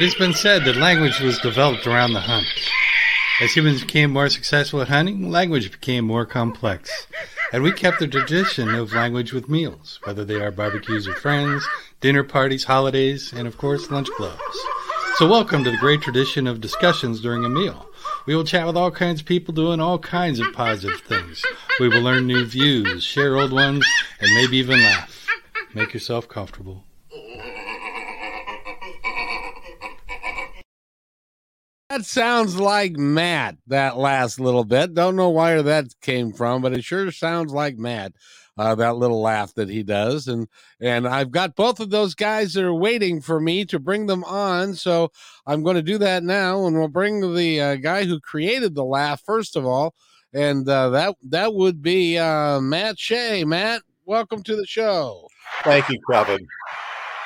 It has been said that language was developed around the hunt. As humans became more successful at hunting, language became more complex. And we kept the tradition of language with meals, whether they are barbecues with friends, dinner parties, holidays, and of course, lunch clubs. So, welcome to the great tradition of discussions during a meal. We will chat with all kinds of people doing all kinds of positive things. We will learn new views, share old ones, and maybe even laugh. Make yourself comfortable. That sounds like Matt, that last little bit. Don't know where that came from, but it sure sounds like Matt, uh, that little laugh that he does. And and I've got both of those guys that are waiting for me to bring them on. So I'm going to do that now. And we'll bring the uh, guy who created the laugh, first of all. And uh, that that would be uh, Matt Shea. Matt, welcome to the show. Thank you, Kevin.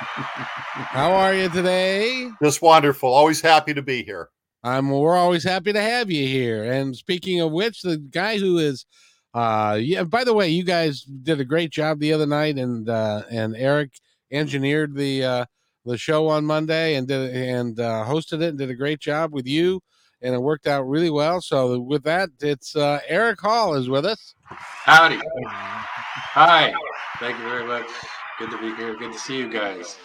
How are you today? Just wonderful. Always happy to be here. Um, we're always happy to have you here. And speaking of which, the guy who is, uh, yeah. By the way, you guys did a great job the other night, and uh, and Eric engineered the uh, the show on Monday and did and uh, hosted it and did a great job with you, and it worked out really well. So with that, it's uh, Eric Hall is with us. Howdy. Hi. Thank you very much. Good to be here. Good to see you guys.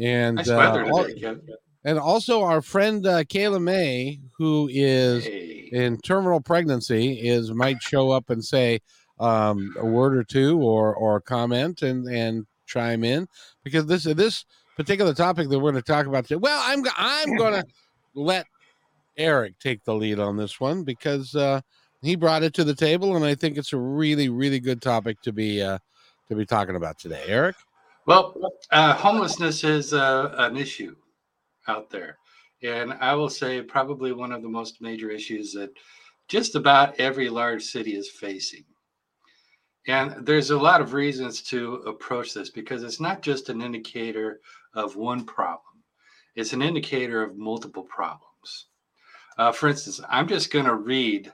And Nice uh, weather all- today, Kevin. And also our friend uh, Kayla May, who is Hey. in terminal pregnancy, is might show up and say um, a word or two or or comment and and chime in because this this particular topic that we're going to talk about today. Well, I'm I'm going to let Eric take the lead on this one because uh, he brought it to the table, and I think it's a really really good topic to be uh, to be talking about today. Eric. Well, uh, homelessness is uh, an issue out there. And I will say, probably one of the most major issues that just about every large city is facing. And there's a lot of reasons to approach this because it's not just an indicator of one problem, it's an indicator of multiple problems. Uh, for instance, I'm just going to read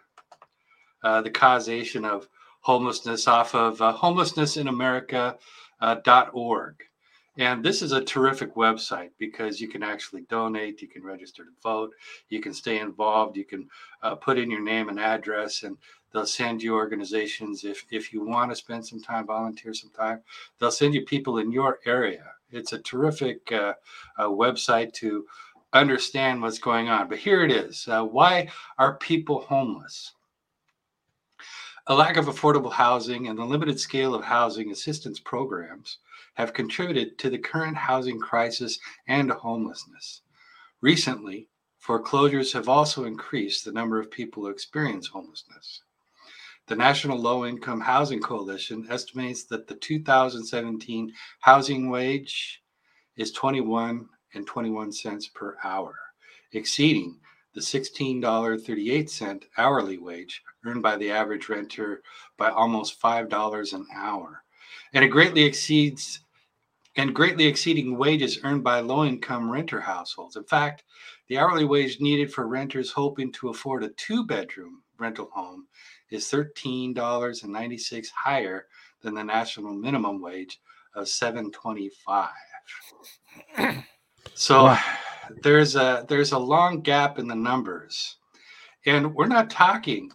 uh, the causation of homelessness off of uh, homelessnessinamerica.org. And this is a terrific website because you can actually donate, you can register to vote, you can stay involved, you can uh, put in your name and address, and they'll send you organizations if if you want to spend some time, volunteer some time. They'll send you people in your area. It's a terrific uh, uh, website to understand what's going on. But here it is: uh, Why are people homeless? A lack of affordable housing and the limited scale of housing assistance programs have contributed to the current housing crisis and homelessness. Recently, foreclosures have also increased the number of people who experience homelessness. The National Low Income Housing Coalition estimates that the 2017 housing wage is 21 and 21 cents per hour, exceeding the $16.38 hourly wage earned by the average renter by almost $5 an hour. And it greatly exceeds and greatly exceeding wages earned by low income renter households. In fact, the hourly wage needed for renters hoping to afford a two bedroom rental home is $13.96 higher than the national minimum wage of 725. So Wow. there's a there's a long gap in the numbers. And we're not talking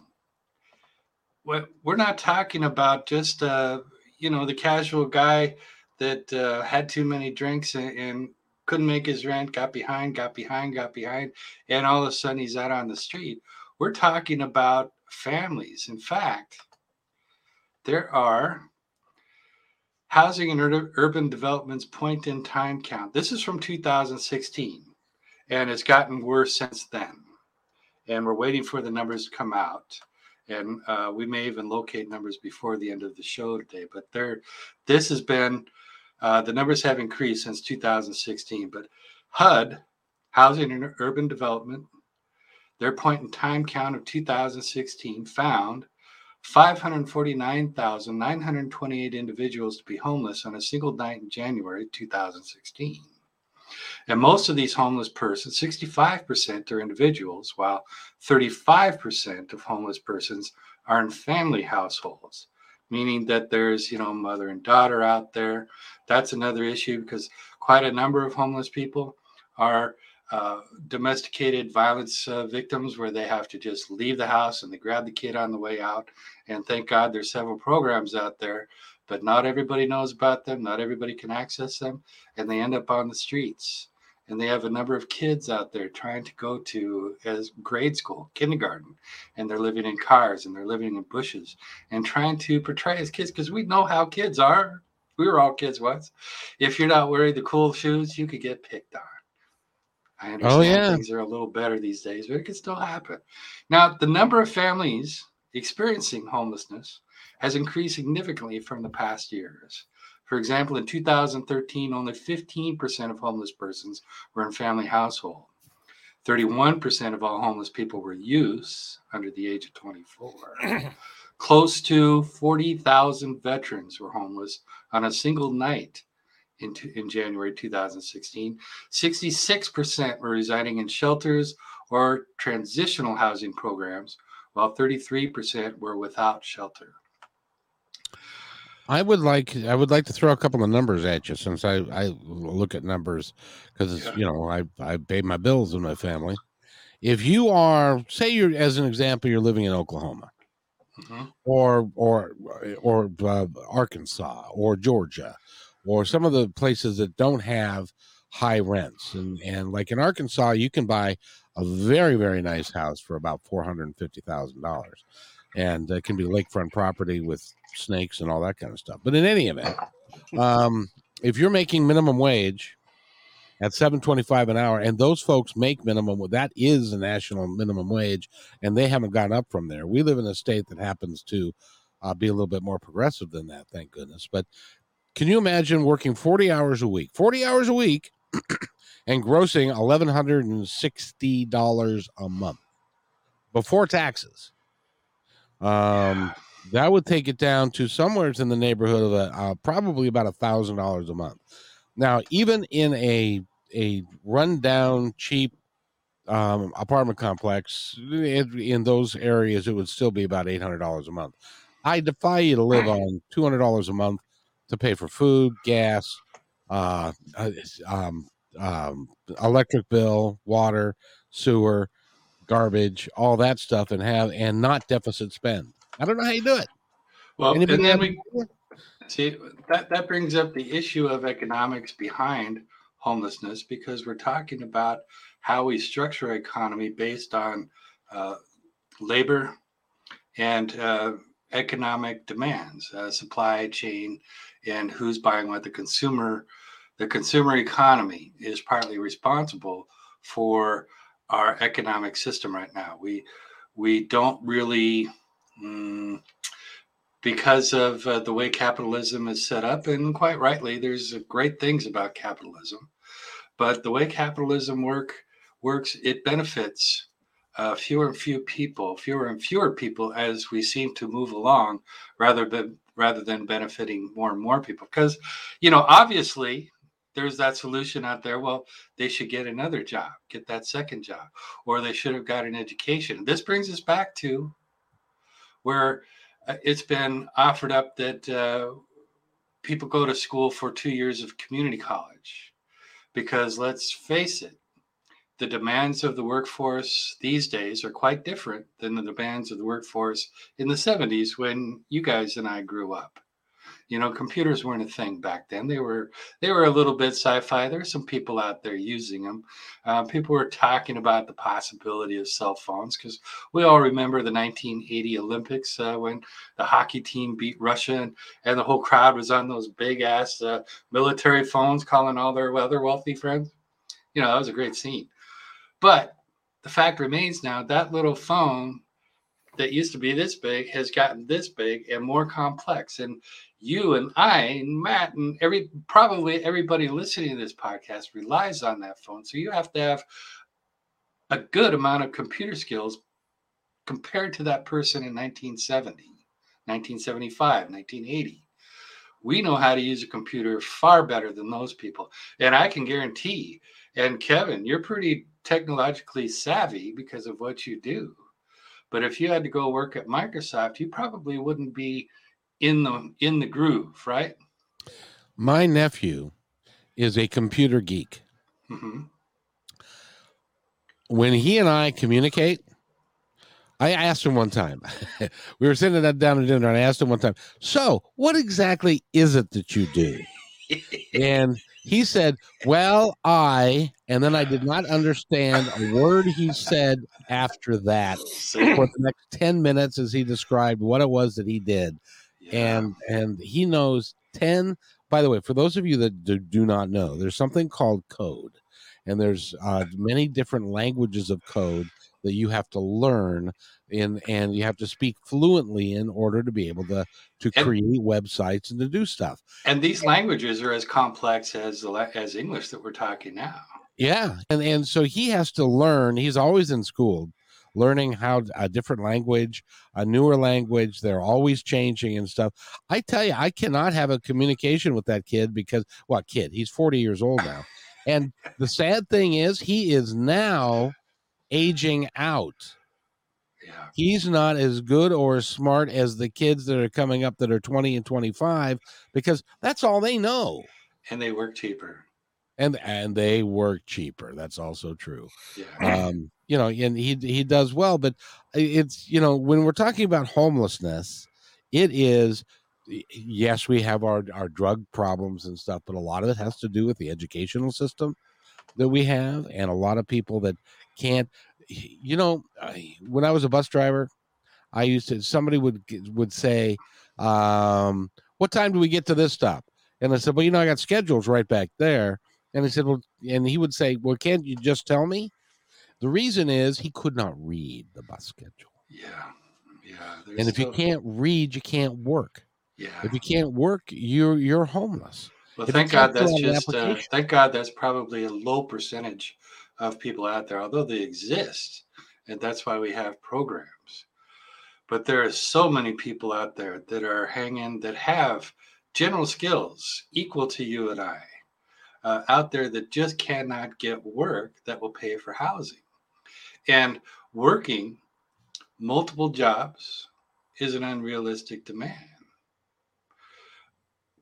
we're we're not talking about just uh you know the casual guy that uh, had too many drinks and, and couldn't make his rent, got behind, got behind, got behind, and all of a sudden he's out on the street. We're talking about families. In fact, there are housing and ur- urban developments point in time count. This is from 2016, and it's gotten worse since then. And we're waiting for the numbers to come out. And uh, we may even locate numbers before the end of the show today. But there, this has been uh, the numbers have increased since 2016. But HUD, Housing and Urban Development, their point in time count of 2016 found 549,928 individuals to be homeless on a single night in January 2016. And most of these homeless persons, 65% are individuals, while 35% of homeless persons are in family households, meaning that there's, you know, mother and daughter out there. That's another issue because quite a number of homeless people are uh, domesticated violence uh, victims where they have to just leave the house and they grab the kid on the way out. And thank God there's several programs out there, but not everybody knows about them. Not everybody can access them, and they end up on the streets. And they have a number of kids out there trying to go to as grade school, kindergarten, and they're living in cars and they're living in bushes and trying to portray as kids because we know how kids are. We were all kids once. If you're not wearing the cool shoes, you could get picked on. I oh, understand Oh, yeah. things are a little better these days, but it can still happen. Now, the number of families experiencing homelessness has increased significantly from the past years. For example, in 2013, only 15% of homeless persons were in family household. 31% of all homeless people were youths under the age of 24. Close to 40,000 veterans were homeless on a single night in, t- in January 2016. 66% were residing in shelters or transitional housing programs, while 33% were without shelter. I would like I would like to throw a couple of numbers at you since I I look at numbers because Yeah. you know I I pay my bills in my family. If you are say you're as an example you're living in Oklahoma Mhm. or or or uh, Arkansas or Georgia or some of the places that don't have high rents and and like in Arkansas you can buy a very very nice house for about four hundred and fifty thousand dollars and it can be lakefront property with snakes and all that kind of stuff but in any event um, if you're making minimum wage at 725 an hour and those folks make minimum that is the national minimum wage and they haven't gone up from there. We live in a state that happens to uh, be a little bit more progressive than that thank goodness. But can you imagine working 40 hours a week 40 hours a week and grossing $1160 a month before taxes? Um that would take it down to somewhere in the neighborhood of a, uh, probably about a thousand dollars a month. Now even in a a rundown cheap um, apartment complex in, in those areas it would still be about $800 a month. I defy you to live on $200 a month to pay for food gas uh, uh, um, um, electric bill water sewer garbage all that stuff and have and not deficit spend. I don't know how you do it. Well, Anybody and then we see that that brings up the issue of economics behind homelessness because we're talking about how we structure our economy based on uh, labor and uh, economic demands, uh, supply chain, and who's buying what. The consumer, the consumer economy is partly responsible for our economic system right now. We we don't really. mm, because of uh, the way capitalism is set up, and quite rightly, there's uh, great things about capitalism, but the way capitalism work works, it benefits uh, fewer and fewer people, fewer and fewer people as we seem to move along, rather than rather than benefiting more and more people. Because, you know, obviously, there's that solution out there. Well, they should get another job, get that second job, or they should have got an education. This brings us back to where it's been offered up that uh, people go to school for two years of community college. Because let's face it the demands of the workforce these days are quite different than the demands of the workforce in the 70s when you guys and i grew up you know computers weren't a thing back then they were they were a little bit sci-fi There were some people out there using them uh, people were talking about the possibility of cell phones because we all remember the 1980 olympics uh, when the hockey team beat Russia, and, and the whole crowd was on those big ass uh, military phones calling all their other wealthy friends. You know, that was a great scene. But the fact remains now that little phone that used to be this big has gotten this big and more complex. And you and I and Matt and every probably everybody listening to this podcast relies on that phone. So you have to have a good amount of computer skills compared to that person in 1970, 1975, 1980. We know how to use a computer far better than those people. And I can guarantee, and Kevin, you're pretty technologically savvy because of what you do. But if you had to go work at Microsoft, you probably wouldn't be in the in the groove, right? my nephew is a computer geek hmm when he and I communicate, I asked him one time. we were sitting down at dinner, and I asked him one time. So, what exactly is it that you do? And he said, "Well, I," and then I did not understand a word he said after that for the next ten minutes as he described what it was that he did, Yeah. and and he knows ten. By the way, for those of you that do, do not know, there's something called code, and there's uh, many different languages of code that you have to learn in and you have to speak fluently in order to be able to to And- create websites and to do stuff. And these languages are as complex as as English that we're talking now. yeah and and so he has to learn he's always in school learning how a different language a newer language they're always changing and stuff. I tell you i cannot have a communication with that kid because well kid? He's 40 years old now. And the sad thing is he is now aging out Yeah. he's not as good or as smart as the kids that are coming up that are 20 and 25 because that's all they know And they work cheaper. and and they work cheaper that's also true Yeah. um you know and he he does well but it's you know when we're talking about homelessness it is yes we have our our drug problems and stuff but a lot of it has to do with the educational system that we have and a lot of people that can't you know I- when i was a bus driver i used to somebody would would say um what time do we get to this stop and i said well you know i got schedules right back there and he said well and he would say well can't you just tell me the reason is he could not read the bus schedule yeah. Yeah. and if you can't read you can't work yeah. if you can't work you're you're homeless Well, If thank God that's just uh, thank God that's probably a low percentage of people out there, although they exist, and that's why we have programs. But there are so many people out there that are hanging that have general skills equal to you and I uh, out there that just cannot get work that will pay for housing, and working multiple jobs is an unrealistic demand.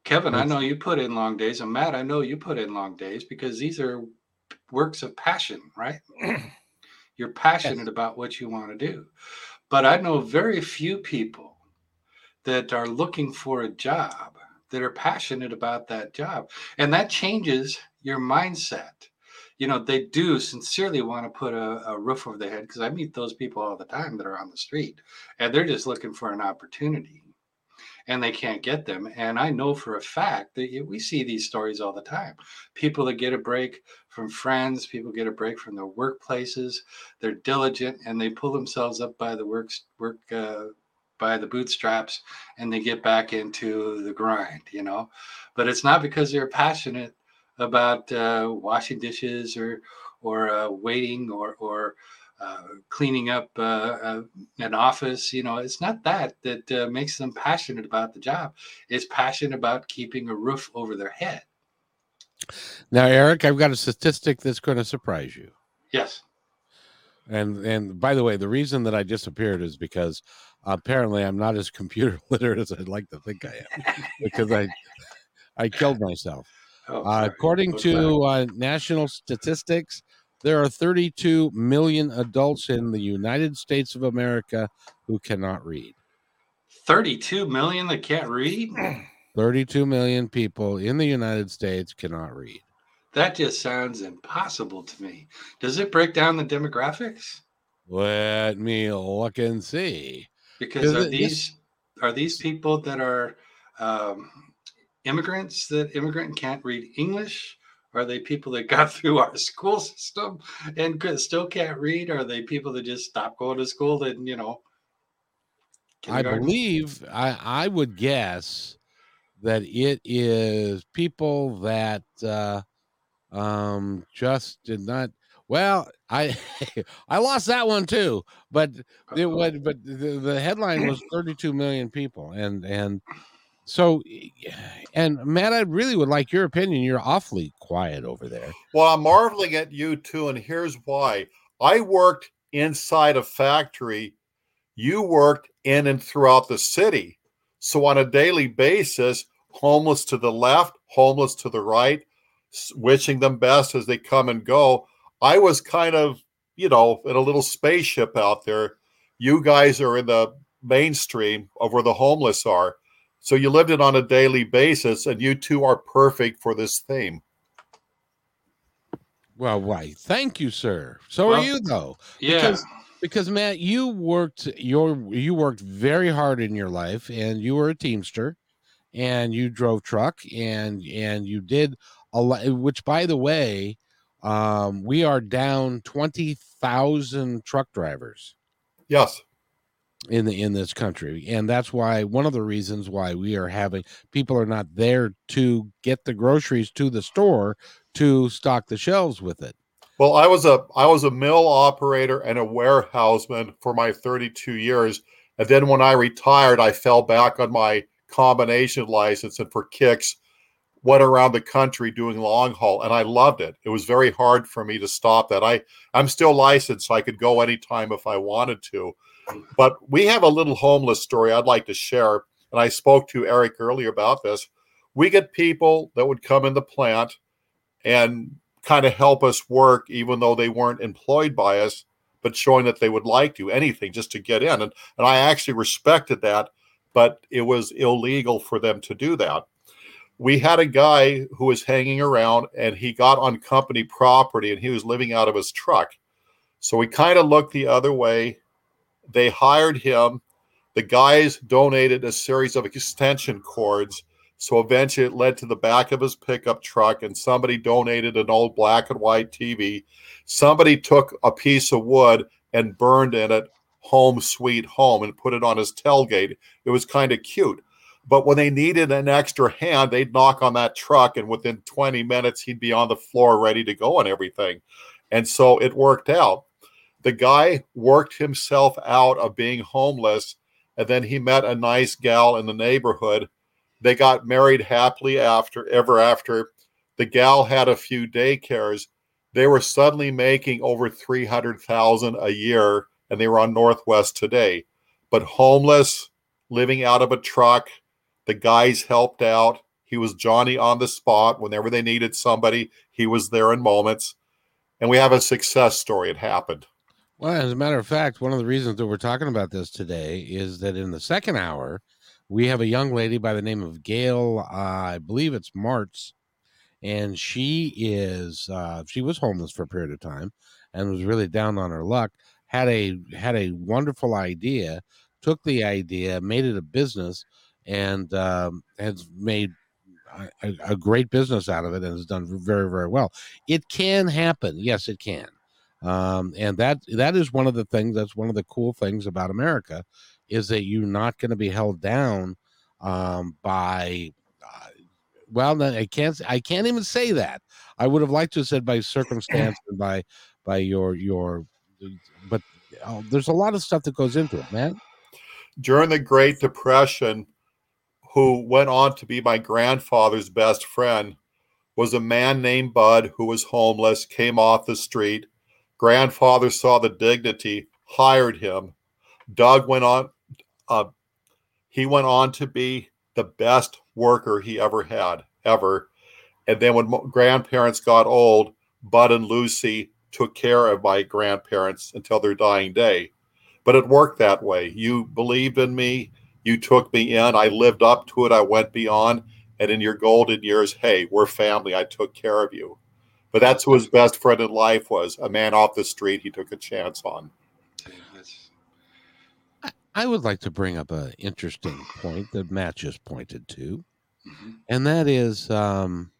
Kevin, I know you put in long days, and Matt, I know you put in long days because these are works of passion, right? You're passionate about what you want to do. But I know very few people that are looking for a job that are passionate about that job. And that changes your mindset. You know, they do sincerely want to put a, a roof over their head because I meet those people all the time that are on the street and they're just looking for an opportunity and they can't get them. And I know for a fact that we see these stories all the time. People that get a break from friends, people get a break from their workplaces. They're diligent and they pull themselves up by the work work uh, by the bootstraps and they get back into the grind. You know, but it's not because they're passionate about uh, washing dishes or or uh, waiting or or uh, cleaning up uh, uh, an office. You know, it's not that that uh, makes them passionate about the job. It's passion about keeping a roof over their head. now eric i've got a statistic that's going to surprise you Yes. and and by the way the reason that i disappeared is because apparently i'm not as computer literate as i'd like to think i am because i i killed myself Oh, Uh, according to uh, national statistics, there are 32 million adults in the United States of America who cannot read. 32 million that can't read. 32 million people in the United States cannot read. That just sounds impossible to me. Does it break down the demographics? Let me look and see. Because are it- these are these people that are um, immigrants that immigrant can't read English? Are they people that got through our school system and could, still can't read? Are they people that just stopped going to school and you know? I believe I, I would guess that it is people that uh, um, just did not. Well, I I lost that one too, but it would. But the, the headline was 32 million people, and and so and Matt, I really would like your opinion. You're awfully quiet over there. Well, I'm marveling at you too, and here's why. I worked inside a factory. You worked in and throughout the city. So on a daily basis, homeless to the left, homeless to the right, wishing them best as they come and go. I was kind of, you know, in a little spaceship out there. You guys are in the mainstream of where the homeless are. So you lived it on a daily basis, and you two are perfect for this theme. Well, why? Thank you, sir. So Well, are you though? Yeah. Because because Matt, you worked your you worked very hard in your life, and you were a teamster, and you drove truck, and and you did a lot. Which, by the way, um, we are down twenty thousand truck drivers Yes. In the in this country and that's why one of the reasons why we are having people are not there to get the groceries to the store to stock the shelves with it Well, I was a I was a mill operator and a warehouseman for my 32 years, and then when I retired, I fell back on my combination license and for kicks went around the country doing long haul, and I loved it. It was very hard for me to stop that. I I'm still licensed, so I could go anytime if I wanted to. But we have a little homeless story I'd like to share, and I spoke to Eric earlier about this. We get people that would come in the plant and kind of help us work, even though they weren't employed by us, but showing that they would like to anything just to get in. And, and I actually respected that, but it was illegal for them to do that. We had a guy who was hanging around and he got on company property and he was living out of his truck. So we kind of looked the other way. They hired him. The guys donated a series of extension cords so eventually it led to the back of his pickup truck, and somebody donated an old black and white TV. Somebody took a piece of wood and burned in it home sweet home and put it on his tailgate. It was kind of cute. But when they needed an extra hand, they'd knock on that truck, and within 20 minutes, he'd be on the floor ready to go and everything. And so it worked out. The guy worked himself out of being homeless, and then he met a nice gal in the neighborhood they got married happily after ever after. The gal had a few daycares. They were suddenly making over 300,000 a year and they were on Northwest today. But homeless, living out of a truck, the guys helped out. He was Johnny on the spot whenever they needed somebody, he was there in moments. And we have a success story. It happened. Well as a matter of fact one of the reasons that we're talking about this today is that in the second hour we have a young lady by the name of gail uh, i believe it's martz and she is uh, she was homeless for a period of time and was really down on her luck had a had a wonderful idea took the idea made it a business and um, has made a, a great business out of it and has done very very well. It can happen. Yes it can um, and that that is one of the things that's one of the cool things about america is that you're not going to be held down um, by uh, well no, i can't i can't even say that i would have liked to have said by circumstance and by by your your but uh, there's a lot of stuff that goes into it man during the Great Depression, who went on to be my grandfather's best friend, was a man named Bud who was homeless, came off the street. Grandfather saw the dignity, hired him. Doug went on, uh, he went on to be the best worker he ever had, ever. And then when grandparents got old, Bud and Lucy took care of my grandparents until their dying day but it worked that way. You believed in me. You took me in. I lived up to it. I went beyond. And in your golden years, hey, we're family. I took care of you. But that's who his best friend in life was a man off the street he took a chance on. I would like to bring up an interesting point that matt just pointed to mhm. and that is um,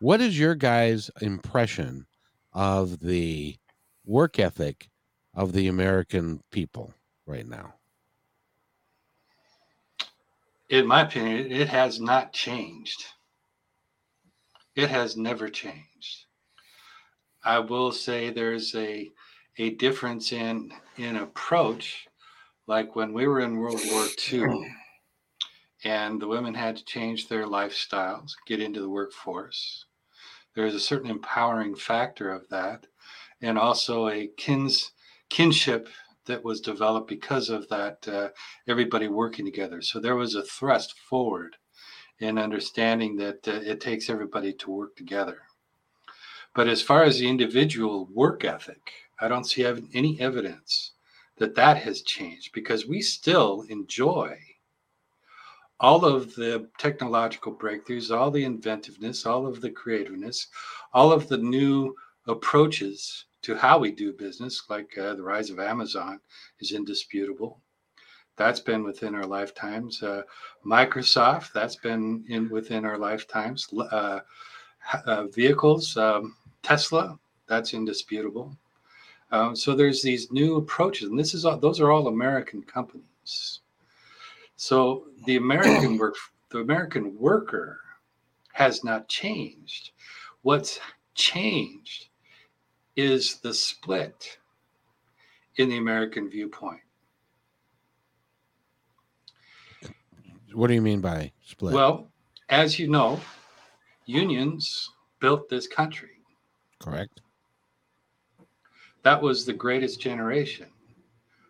what is your guys' impression of the work ethic of the American people right now? In my opinion, it has not changed. It has never changed. I will say there's a a difference in in approach, like when we were in World War II, and the women had to change their lifestyles, get into the workforce. There's a certain empowering factor of that, and also a kins kinship that was developed because of that uh, everybody working together so there was a thrust forward in understanding that uh, it takes everybody to work together but as far as the individual work ethic I don't see any evidence that that has changed because we still enjoy all of the technological breakthroughs, all the inventiveness, all of the creativeness, all of the new approaches to how we do business, like uh, the rise of Amazon, is indisputable. That's been within our lifetimes. Uh, Microsoft, that's been in within our lifetimes. Uh, uh vehicles, um, Tesla, that's indisputable. Um, so there's these new approaches, and this is all, those are all American companies. So the American work, the American worker, has not changed. What's changed is the split in the American viewpoint. What do you mean by split? Well, as you know, unions built this country. Correct that was the greatest generation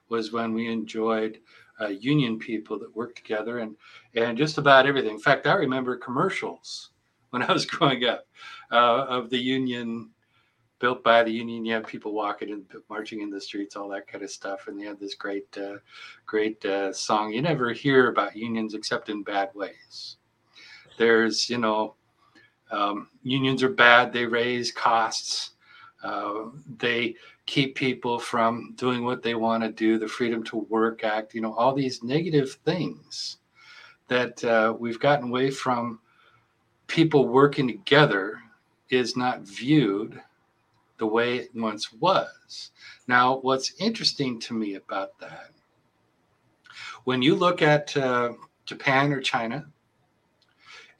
was when we enjoyed uh, union people that worked together and and just about everything. In fact, I remember commercials when I was growing up uh, of the union built by the union. You have people walking and marching in the streets, all that kind of stuff, and they had this great, uh, great uh, song. You never hear about unions except in bad ways. There's, you know, um, unions are bad. They raise costs. Uh, they keep people from doing what they want to do, the Freedom to Work Act, you know, all these negative things that uh, we've gotten away from people working together is not viewed the way it once was. Now, what's interesting to me about that, when you look at uh, Japan or China,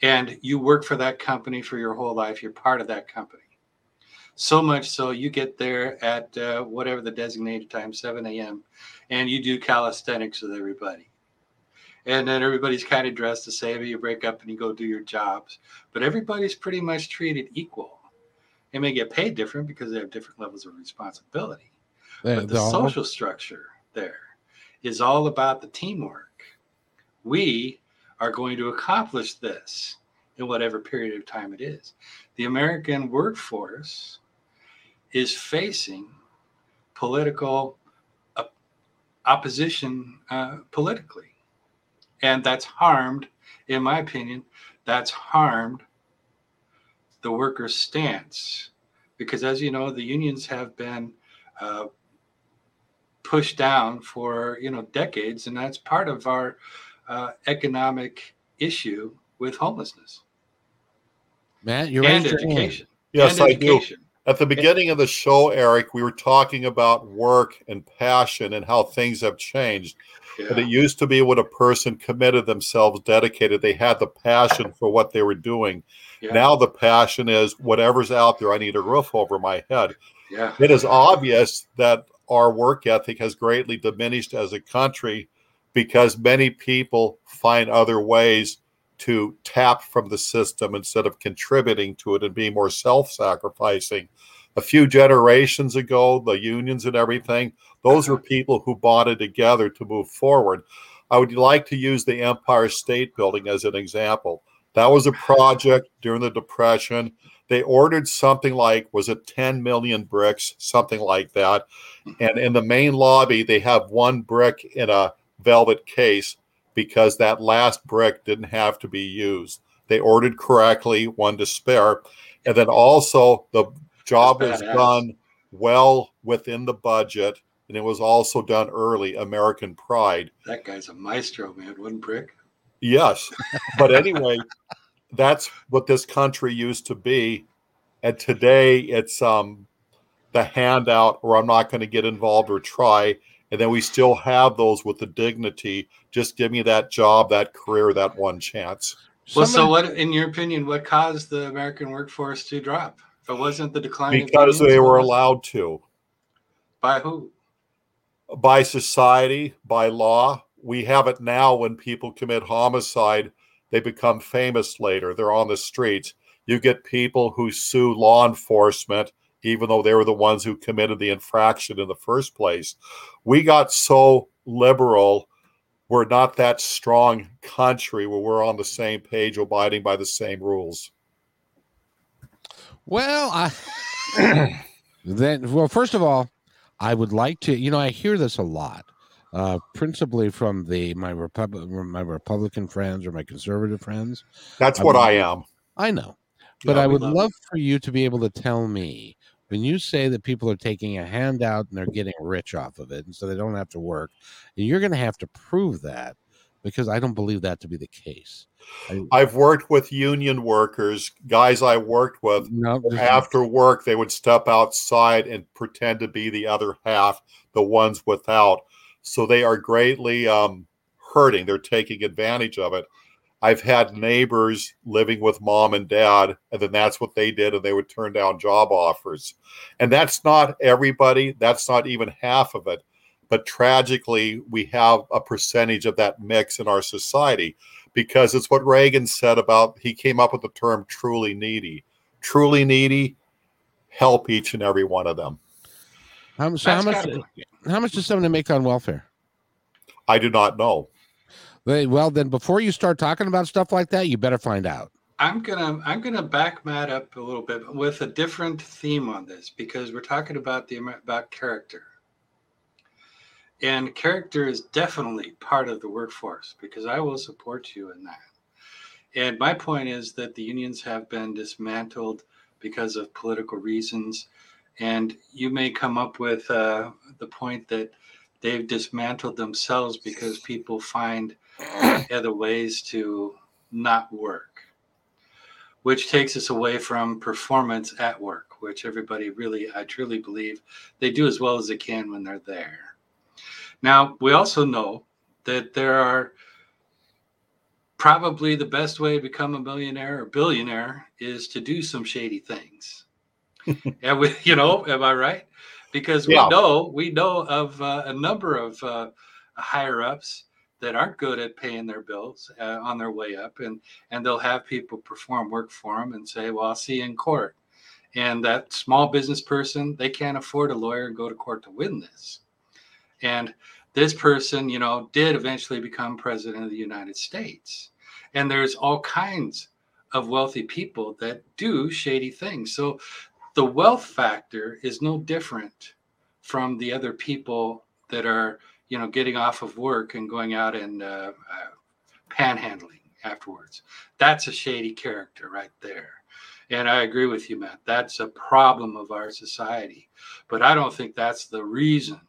and you work for that company for your whole life, you're part of that company so much so you get there at uh, whatever the designated time, 7 a.m., and you do calisthenics with everybody. And then everybody's kind of dressed the same. You break up and you go do your jobs. But everybody's pretty much treated equal. They may get paid different because they have different levels of responsibility. The, but the social structure there is all about the teamwork. We are going to accomplish this in whatever period of time it is. The American workforce is facing political uh, opposition uh, politically. And that's harmed, in my opinion, that's harmed the workers' stance. Because as you know, the unions have been uh, pushed down for you know decades, and that's part of our uh, economic issue with homelessness. Matt, you and education. Yes, and I education. do. At the beginning of the show, Eric, we were talking about work and passion and how things have changed. Yeah. And it used to be when a person committed themselves, dedicated, they had the passion for what they were doing. Yeah. Now the passion is whatever's out there, I need a roof over my head. Yeah. It is obvious that our work ethic has greatly diminished as a country because many people find other ways to tap from the system instead of contributing to it and being more self sacrificing. A few generations ago, the unions and everything, those were people who bonded together to move forward. I would like to use the Empire State Building as an example. That was a project during the Depression. They ordered something like, was it 10 million bricks, something like that. And in the main lobby, they have one brick in a velvet case because that last brick didn't have to be used. They ordered correctly, one to spare. And then also the job was done well within the budget and it was also done early. American Pride. That guy's a maestro, man. One brick. Yes. But anyway, that's what this country used to be. And today it's um the handout or I'm not going to get involved or try and then we still have those with the dignity. Just give me that job, that career, that one chance. Well, so what, in your opinion, what caused the American workforce to drop? If it wasn't the decline, because they were allowed to. By who? By society, by law. We have it now when people commit homicide, they become famous later. They're on the streets. You get people who sue law enforcement even though they were the ones who committed the infraction in the first place. We got so liberal. We're not that strong country where we're on the same page, abiding by the same rules. Well, I then well, first of all, I would like to, you know, I hear this a lot, uh, principally from the my Republic, my Republican friends or my conservative friends. That's what I am. I know, but Yeah, I would love love for you to be able to tell me when you say that people are taking a handout and they're getting rich off of it, and so they don't have to work. and You're going to have to prove that because I don't believe that to be the case. I've worked with union workers, guys I worked with. No, After work, they would step outside and pretend to be the other half, the ones without. So they are greatly um, hurting. They're taking advantage of it. I've had neighbors living with mom and dad, and then that's what they did, and they would turn down job offers. And that's not everybody, that's not even half of it. But tragically, we have a percentage of that mix in our society because it's what Reagan said about he came up with the term truly needy. Truly needy, help each and every one of them. how, so how much? How much does someone make on welfare? I do not know. Well, then before you start talking about stuff like that, you better find out. I'm gonna I'm gonna back Matt up a little bit with a different theme on this because we're talking about the about character, and character is definitely part of the workforce because I will support you in that. And my point is that the unions have been dismantled because of political reasons, and you may come up with uh, the point that they've dismantled themselves because people find other ways to not work which takes us away from performance at work, which everybody really, I truly believe they do as well as they can when they're there. Now, we also know that there are probably the best way to become a millionaire or billionaire is to do some shady things. and we, you know, am I right? Because we Yeah. know, we know of uh, a number of uh, higher ups that aren't good at paying their bills uh, on their way up and and they'll have people perform work for them and say well i'll see you in court. And that small business person they can't afford a lawyer and go to court to win this. And this person you know did eventually become president of the united states. And there's all kinds of wealthy people that do shady things. So the wealth factor is no different from the other people that are you know, getting off of work and going out and uh, uh, panhandling afterwards. That's a shady character right there. And I agree with you, Matt. That's a problem of our society. But I don't think that's the reason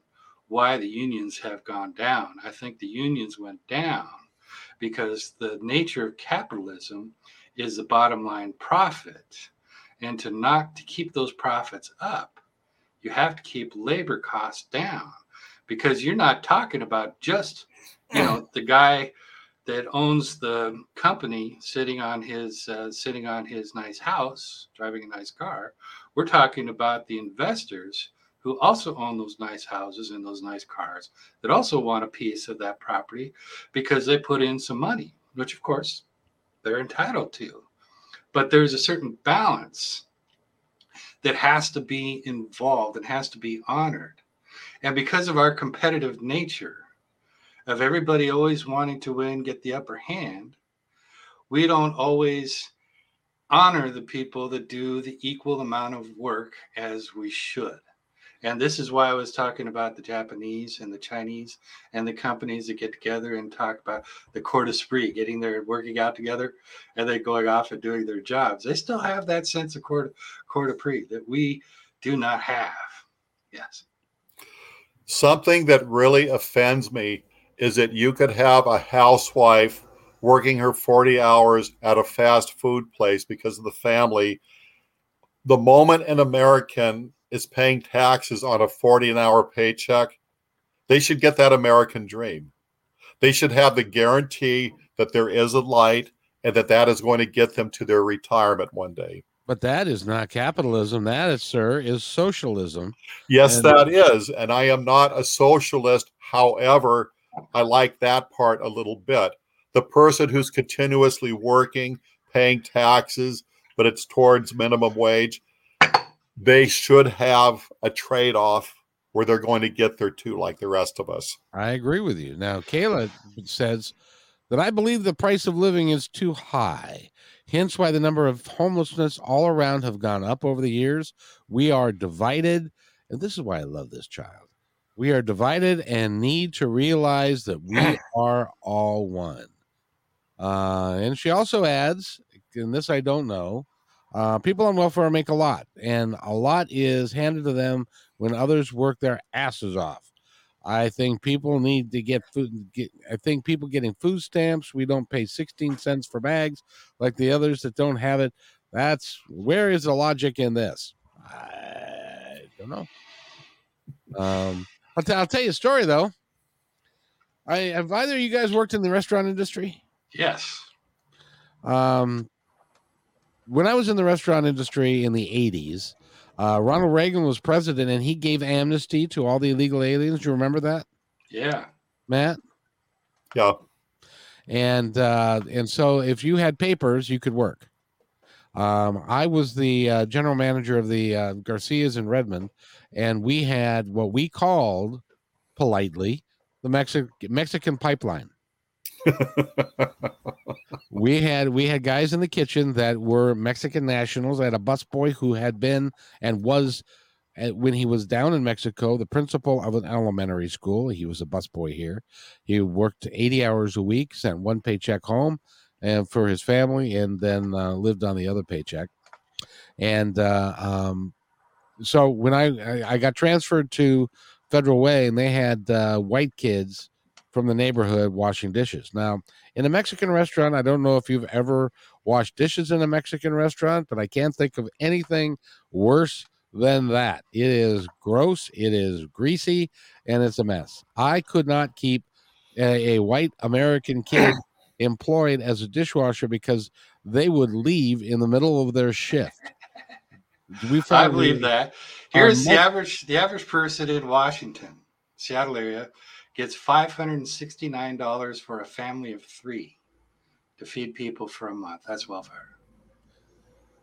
why the unions have gone down. I think the unions went down because the nature of capitalism is the bottom line profit. And to not to keep those profits up, you have to keep labor costs down because you're not talking about just you know the guy that owns the company sitting on his uh, sitting on his nice house driving a nice car. We're talking about the investors who also own those nice houses and those nice cars that also want a piece of that property because they put in some money which of course they're entitled to. But there's a certain balance that has to be involved and has to be honored and because of our competitive nature, of everybody always wanting to win, get the upper hand, we don't always honor the people that do the equal amount of work as we should. And this is why I was talking about the Japanese and the Chinese and the companies that get together and talk about the court esprit, getting their working out together and then going off and doing their jobs. They still have that sense of court, court esprit that we do not have. Yes. Something that really offends me is that you could have a housewife working her 40 hours at a fast food place because of the family. The moment an American is paying taxes on a 40 an hour paycheck, they should get that American dream. They should have the guarantee that there is a light and that that is going to get them to their retirement one day. But that is not capitalism. That is, sir, is socialism. Yes, And- that is. And I am not a socialist. However, I like that part a little bit. The person who's continuously working, paying taxes, but it's towards minimum wage, they should have a trade off where they're going to get there too, like the rest of us. I agree with you. Now, Kayla says that I believe the price of living is too high. Hence why the number of homelessness all around have gone up over the years. We are divided And this is why I love this child. We are divided and need to realize that we are all one. Uh, and she also adds, and this I don't know, uh, people on welfare make a lot, and a lot is handed to them when others work their asses off. I think people need to get food. Get, I think people getting food stamps. We don't pay 16 cents for bags like the others that don't have it. That's where is the logic in this? I don't know. Um, I'll, t- I'll tell you a story though. I have either of you guys worked in the restaurant industry? Yes. Um, when I was in the restaurant industry in the 80s, uh, Ronald Reagan was president and he gave amnesty to all the illegal aliens. Do you remember that, Yeah. Matt? Yeah. And uh, and so if you had papers, you could work. Um, I was the uh, general manager of the uh, Garcias in Redmond, and we had what we called politely the Mexi- Mexican pipeline. We had we had guys in the kitchen that were Mexican nationals. I had a busboy who had been and was uh, when he was down in Mexico, the principal of an elementary school. He was a busboy here. He worked 80 hours a week, sent one paycheck home and for his family, and then uh, lived on the other paycheck. And uh, um, so when I I got transferred to Federal Way, and they had uh, white kids from the neighborhood washing dishes. Now, in a Mexican restaurant, I don't know if you've ever washed dishes in a Mexican restaurant, but I can't think of anything worse than that. It is gross, it is greasy, and it's a mess. I could not keep a, a white American kid employed as a dishwasher because they would leave in the middle of their shift. We I believe that. Here's the average the average person in Washington, Seattle area, gets five hundred and sixty nine dollars for a family of three to feed people for a month. That's welfare.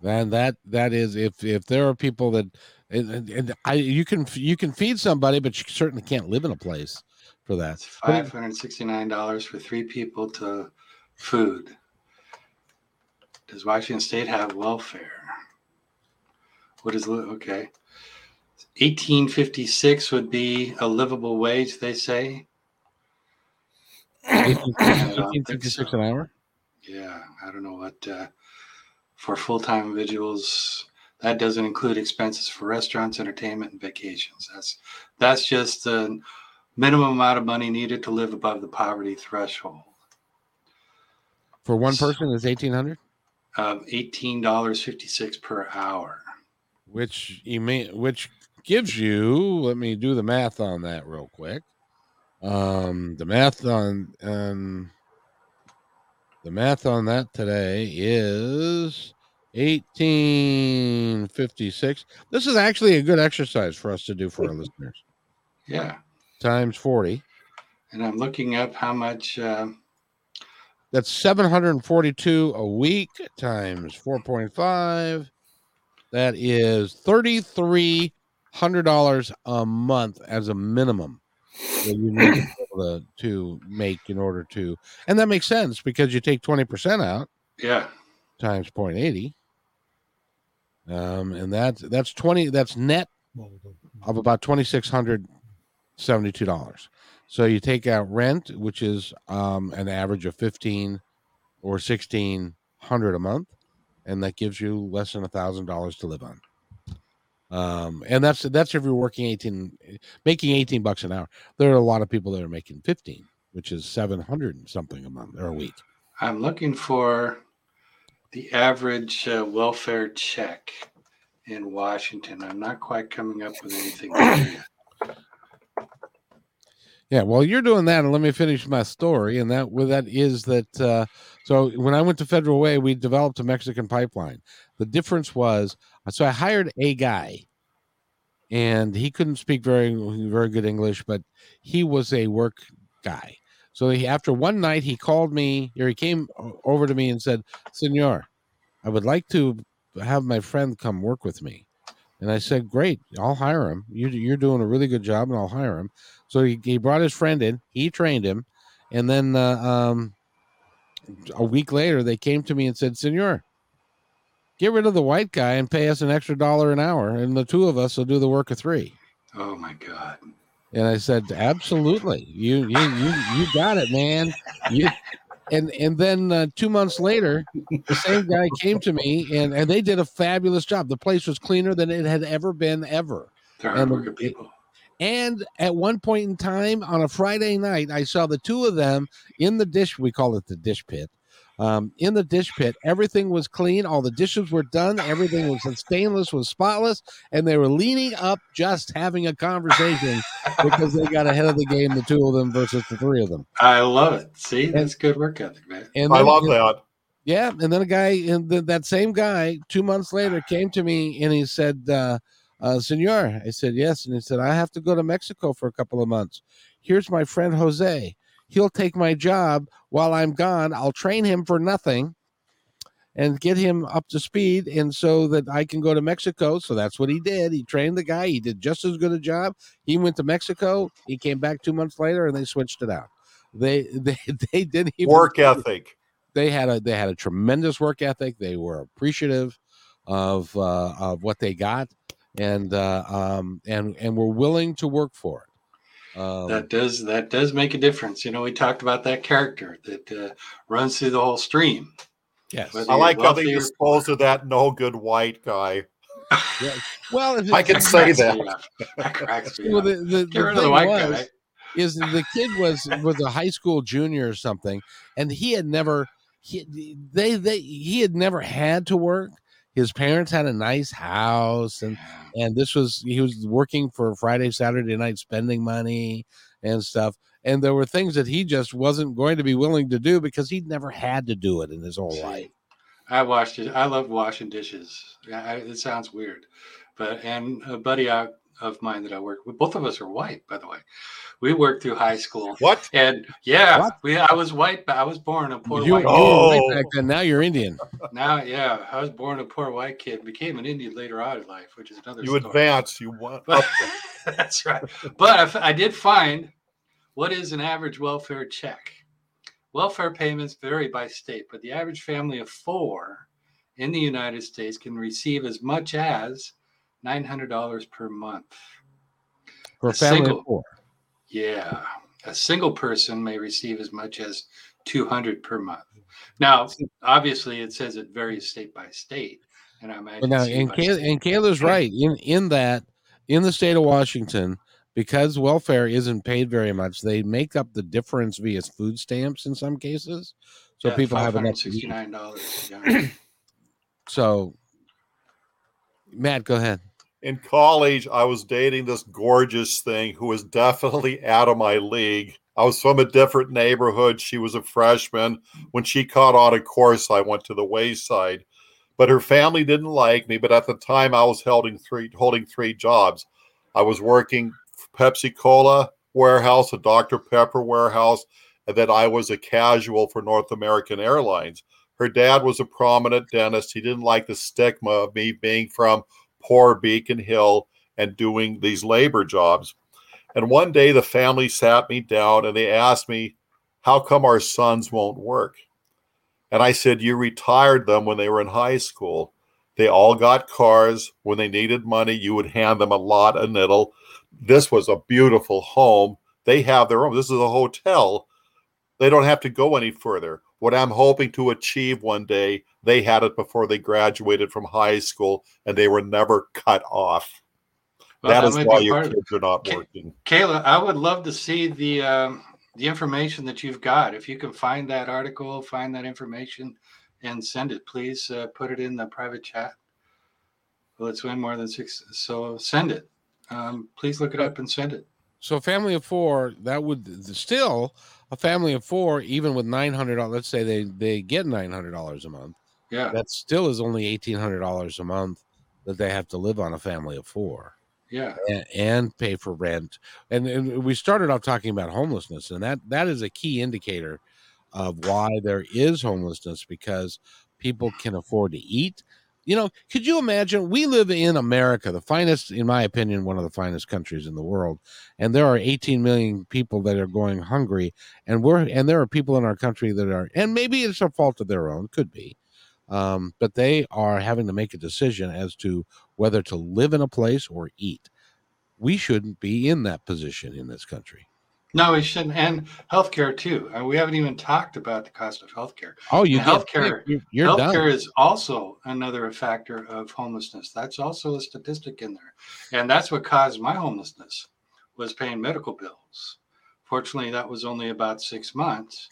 And that that is if if there are people that and, and- I you can you can feed somebody, but you certainly can't live in a place for that. Five hundred sixty nine dollars for three people to food. Does Washington State have welfare? What is okay? Eighteen fifty six would be a livable wage. They say. I don't Eighteen think fifty six so. an hour. Yeah, I don't know what uh, for full time individuals. That doesn't include expenses for restaurants, entertainment, and vacations. That's that's just the minimum amount of money needed to live above the poverty threshold For one person is eighteen hundred, of eighteen dollars fifty six per hour. which you may which gives you. Let me do the math on that real quick. Um, the math on um, the math on that today is eighteen fifty six. This is actually a good exercise for us to do for our listeners. Yeah, Times forty. and I'm looking up how much. Uh, That's 742 a week times 4.5. That is $3,300 a month as a minimum that you need to, to, to make in order to. And that makes sense because you take 20% out yeah, times 0.80. Um, and that's that's 20 that's net of about $2,672. So you take out rent, which is um, an average of 15 or 1600 a month, and that gives you less than a thousand dollars to live on. Um, and that's that's if you're working 18, making 18 bucks an hour. There are a lot of people that are making 15, which is 700 and something a month or a week. I'm looking for the average uh, welfare check in Washington. I'm not quite coming up with anything. Yeah, well, you're doing that, and let me finish my story. And that well, that is that. Uh, so when I went to Federal Way, we developed a Mexican pipeline. The difference was, so I hired a guy, and he couldn't speak very very good English, but he was a work guy. So he, after one night, he called me, or he came over to me and said, "Senor, I would like to have my friend come work with me." And I said, "Great, I'll hire him. You, you're doing a really good job, and I'll hire him." So he, he brought his friend in. He trained him, and then uh, um, a week later, they came to me and said, "Senor, get rid of the white guy and pay us an extra dollar an hour, and the two of us will do the work of three. Oh my God. And I said, absolutely. You you you you got it, man. You and and then uh, two months later, the same guy came to me and and they did a fabulous job. The place was cleaner than it had ever been ever. They're And- people. And at one point in time on a Friday night, I saw the two of them in the dish. We call it the dish pit. Um, in the dish pit, everything was clean. All the dishes were done. Everything was stainless, was spotless, and they were leaning up, just having a conversation because they got ahead of the game. The two of them versus the three of them. I love it. See, that's good work ethic, man. And I then- love that. Yeah, and then a guy, and th- that same guy, two months later, came to me and he said, uh, uh, "Senor," I said, "Yes," and he said, "I have to go to Mexico for a couple of months. Here's my friend Jose. He'll take my job while I'm gone. I'll train him for nothing." And get him up to speed, and so that I can go to Mexico. So that's what he did. He trained the guy. He did just as good a job. He went to Mexico. He came back two months later, and they switched it out. They they they didn't even Work ethic. they had a they had a tremendous work ethic. They were appreciative of uh, of what they got, and uh, um, and and were willing to work for it. Um, That does that does make a difference. You know, we talked about that character that uh, runs through the whole stream. yes. Whether I you're like how they wealthy or of that no good white guy. Well, if I can say that. That well, the, the, Get the rid of the thing white was, guy. is the kid was was a high school junior or something, and he had never he they they he had never had to work. His parents had a nice house, and and this was he was working for Friday, Saturday night, spending money and stuff. And there were things that he just wasn't going to be willing to do because he'd never had to do it in his whole life. I washed it. I love washing dishes. I, it sounds weird, but and a buddy out of mine that I work with, both of us are white, by the way. We worked through high school, What? and yeah, What? we. I was white, but I was born a poor You, white. you kid. were white Oh. back then. Now you're Indian. Now, yeah, I was born a poor white kid, became an Indian later on in life, which is another. You story. advance. You want But, that's right. But I did find what is an average welfare check. Welfare payments vary by state, but the average family of four in the United States can receive as much as $900 per month. For a family single- of four. Yeah. A single person may receive as much as 200 per month. Now, obviously, it says it varies state by state. And I imagine now, and, Kay- and Kayla's right in in that in the state of Washington, because welfare isn't paid very much, they make up the difference via food stamps in some cases. So Yeah, people have enough. eat. $569. Yeah. So, Matt, go ahead. In college, I was dating this gorgeous thing who was definitely out of my league. I was from a different neighborhood. She was a freshman. When she caught on a course, I went to the wayside. But her family didn't like me. But at the time, I was holding three holding three jobs. I was working Pepsi Cola warehouse, a Dr. Pepper warehouse, and then I was a casual for North American Airlines. Her dad was a prominent dentist. He didn't like the stigma of me being from poor Beacon Hill and doing these labor jobs. And one day the family sat me down and they asked me, How come our sons won't work? And I said, You retired them when they were in high school. They all got cars. When they needed money, you would hand them a lot of nickel. This was a beautiful home. They have their own. This is a hotel. They don't have to go any further. What I'm hoping to achieve one day, they had it before they graduated from high school and they were never cut off. Well, that that is why your part of it. kids are not Ca- working. Kayla, I would love to see the um, the information that you've got. If you can find that article, find that information, and send it, please uh, put it in the private chat. Well, it's way more than six, so send it. Um, please look it up and send it. So, family of four that would still a family of four, even with nine hundred dollars, Let's say they they get nine hundred dollars a month. Yeah, That still is only eighteen hundred dollars a month that they have to live on a family of four. yeah, and, and pay for rent. And, and we started off talking about homelessness, and that that is a key indicator of why there is homelessness because people can afford to eat. You know, could you imagine? We live in America, the finest, in my opinion, one of the finest countries in the world, and there are 18 million people that are going hungry, and we're and there are people in our country that are, and maybe it's a fault of their own, could be, um, but they are having to make a decision as to whether to live in a place or eat. we shouldn't be in that position in this country. No, we shouldn't. And healthcare too. Uh, we haven't even talked about the cost of healthcare. Oh, you And healthcare- You're, you're healthcare done. is also another factor of homelessness. That's also a statistic in there, and that's what caused my homelessness was paying medical bills. Fortunately, that was only about six months,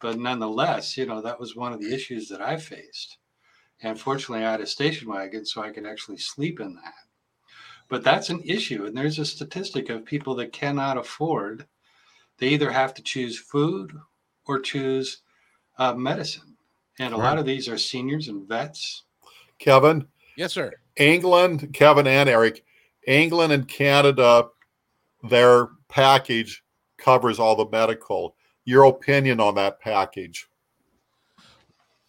but nonetheless, you know that was one of the issues that I faced. And fortunately, I had a station wagon, so I could actually sleep in that. But that's an issue, and there's a statistic of people that cannot afford. They either have to choose food or choose uh, medicine. And a lot of these are seniors and vets. Kevin, Yes, sir. England, Kevin and Eric, England and Canada, their package covers all the medical. Your opinion on that package?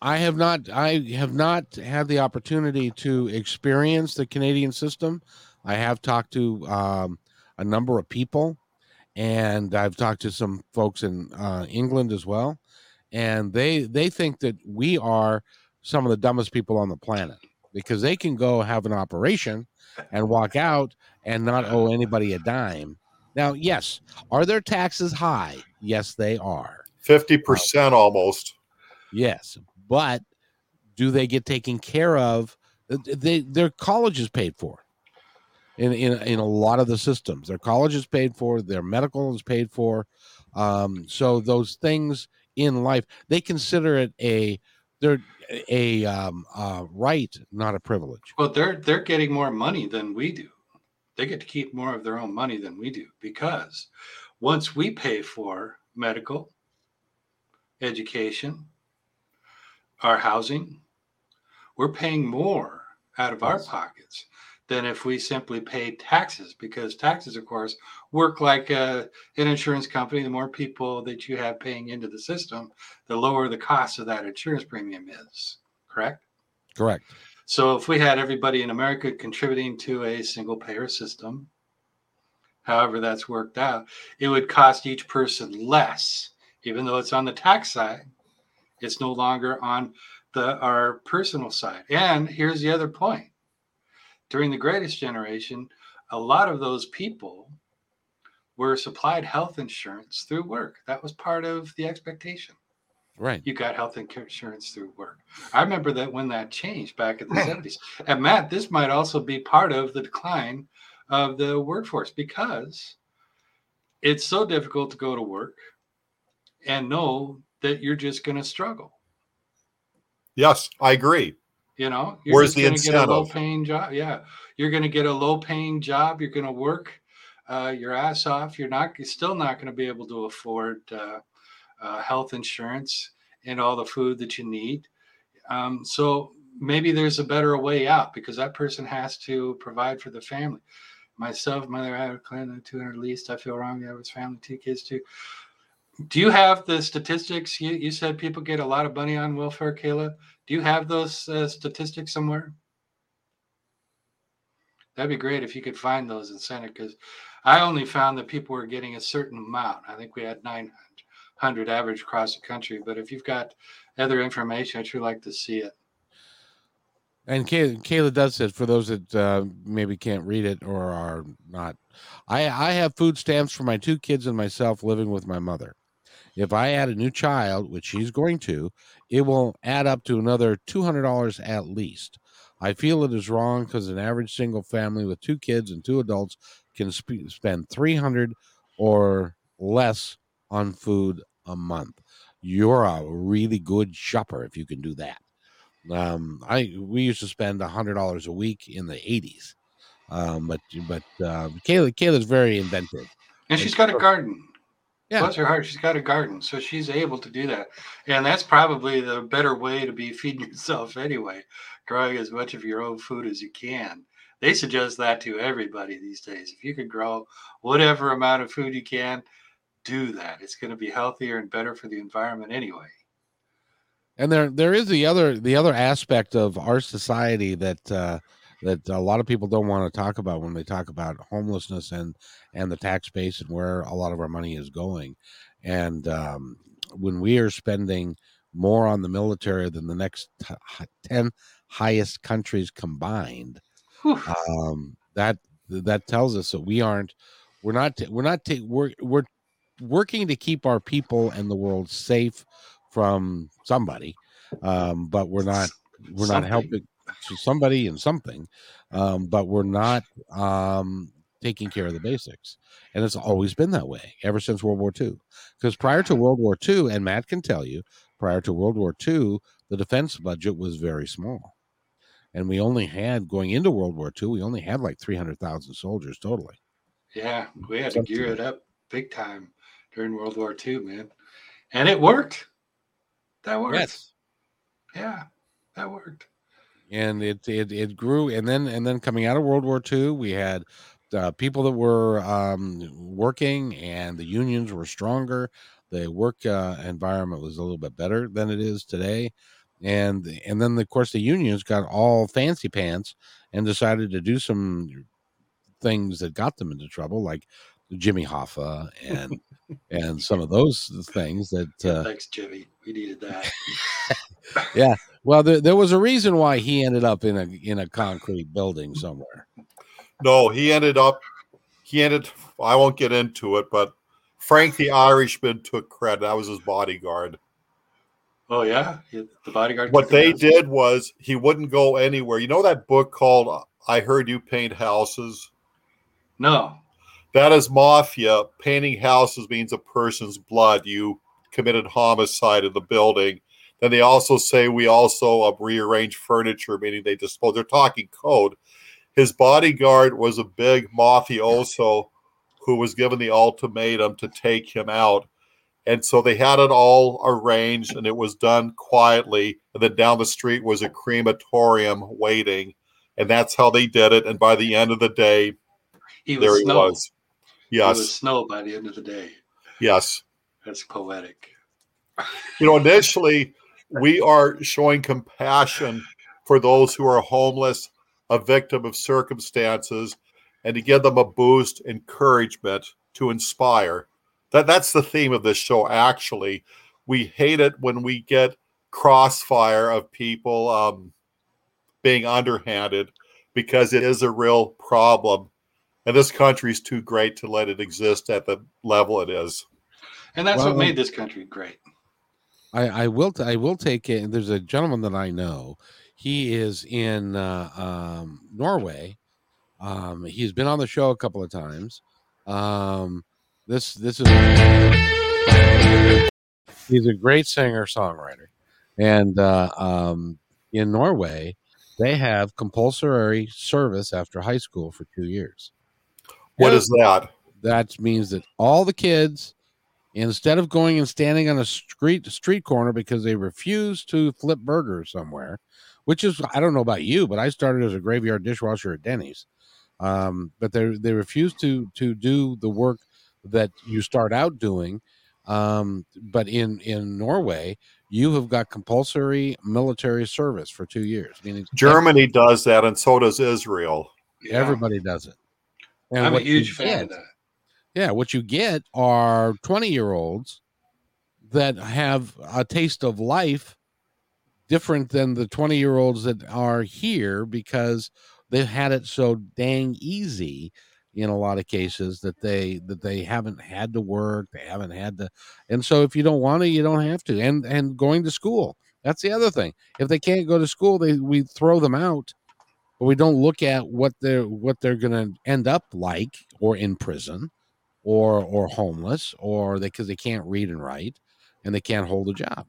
I have not I have not had the opportunity to experience the Canadian system. I have talked to um, a number of people and I've talked to some folks in uh, England as well and they they think that we are some of the dumbest people on the planet because they can go have an operation and walk out and not owe anybody a dime. Now, yes, are their taxes high? Yes, they are. 50% almost. Yes, but do they get taken care of? They their college is paid for. In, in in a lot of the systems, their college is paid for, their medical is paid for. Um, so those things in life, they consider it a they're a um, uh, right, not a privilege. Well, they're they're getting more money than we do. They get to keep more of their own money than we do because once we pay for medical, education, our housing, we're paying more out of our pockets than if we simply paid taxes because taxes of course work like uh, an insurance company the more people that you have paying into the system the lower the cost of that insurance premium is correct Correct. so if we had everybody in America contributing to a single payer system, however that's worked out, it would cost each person less, even though it's on the tax side. It's no longer on the our personal side. And here's the other point. During the greatest generation, a lot of those people were supplied health insurance through work. That was part of the expectation Right. you got health insurance through work. I remember that when that changed back in the 70s. And Matt, this might also be part of the decline of the workforce because it's so difficult to go to work and know that you're just going to struggle. Yes, I agree. You know, you're Where's just the going to get a low paying job. Yeah. You're going to get a low paying job. You're going to work uh, your ass off. You're not, you're still not going to be able to afford uh, uh, health insurance and all the food that you need. Um, so maybe there's a better way out because that person has to provide for the family. Myself, mother, I have a client, 200 least. I feel wrong. I have his family, two kids too. Do you have the statistics? You, you said people get a lot of money on welfare, Kayla. Do you have those uh, statistics somewhere? That'd be great if you could find those and send it because I only found that people were getting a certain amount. I think we had 900 average across the country. But if you've got other information, I'd sure like to see it. And Kay- Kayla does said for those that uh, maybe can't read it or are not, I I have food stamps for my two kids and myself living with my mother. If I add a new child, which she's going to, it will add up to another two hundred dollars at least. I feel it is wrong because an average single family with two kids and two adults can sp- spend three hundred or less on food a month. You're a really good shopper if you can do that. Um, I we used to spend a hundred dollars a week in the eighties, um, but but uh, Kayla Kayla's very inventive. And she's got a garden. Yeah. Bless her heart, she's got a garden, so she's able to do that. And that's probably the better way to be feeding yourself anyway, growing as much of your own food as you can. They suggest that to everybody these days. If you could grow whatever amount of food you can, do that. It's going to be healthier and better for the environment anyway. And there there is the other the other aspect of our society that uh, that a lot of people don't want to talk about when they talk about homelessness and and the tax base and where a lot of our money is going. And um, when we are spending more on the military than the next t- ten highest countries combined, um, that that tells us that we aren't we're not we're not we're we're working to keep our people and the world safe from somebody um, but we're not we're something. not helping somebody and something um, but we're not um, taking care of the basics and it's always been that way ever since world war ii because prior to world war ii and matt can tell you prior to world war ii the defense budget was very small and we only had going into world war ii we only had like 300000 soldiers totally. Yeah we had to gear it up big time during world war ii man and it worked. That worked. Yes. yeah that worked and it, it it grew and then and then coming out of world war ii we had uh, people that were um, working and the unions were stronger. The work uh, environment was a little bit better than it is today. And and then of course the unions got all fancy pants and decided to do some things that got them into trouble like jimmy hoffa and and some of those things that uh, thanks jimmy. We needed that. Yeah well there, there was a reason why he ended up in a in a concrete building somewhere no he ended up he ended i won't get into it but frank the irishman took credit that was his bodyguard Oh yeah, the bodyguard. What they did was he wouldn't go anywhere. You know that book called "I Heard You Paint Houses." No. That is mafia. Painting houses means a person's blood. You committed homicide in the building. Then they also say we also uh, rearrange furniture, meaning they dispose. They're talking code. His bodyguard was a big mafioso who was given the ultimatum to take him out and so they had it all arranged and it was done quietly. And then down the street was a crematorium waiting. And that's how they did it. And by the end of the day, he was there he snow. was. Yes. It was snow by the end of the day. Yes. That's poetic. You know, initially, we are showing compassion for those who are homeless, a victim of circumstances, and to give them a boost, encouragement to inspire. That that's the theme of this show. Actually, we hate it when we get crossfire of people um, being underhanded because it is a real problem, and this country is too great to let it exist at the level it is. And that's well, what made this country great. I, I will t- I will take it. There's a gentleman that I know. He is in uh, um, Norway. Um, he's been on the show a couple of times. Um, this this is he's a great singer songwriter, and uh, um, in Norway they have compulsory service after high school for two years. What is that? That means that all the kids, instead of going and standing on a street street corner because they refuse to flip burgers somewhere, which is I don't know about you, but I started as a graveyard dishwasher at Denny's. Um, but they they refuse to to do the work that you start out doing. Um, but in in Norway, you have got compulsory military service for two years. Meaning Germany does that, and so does Israel. Everybody does it. And I'm a huge fan get, of that. Yeah, what you get are twenty year olds that have a taste of life different than the 20 year olds that are here because they've had it so dang easy in a lot of cases that they that they haven't had to work they haven't had to and so if you don't want to you don't have to and and going to school that's the other thing. If they can't go to school they we throw them out but we don't look at what they're what they're going to end up like or in prison or or homeless or they because they can't read and write and they can't hold a job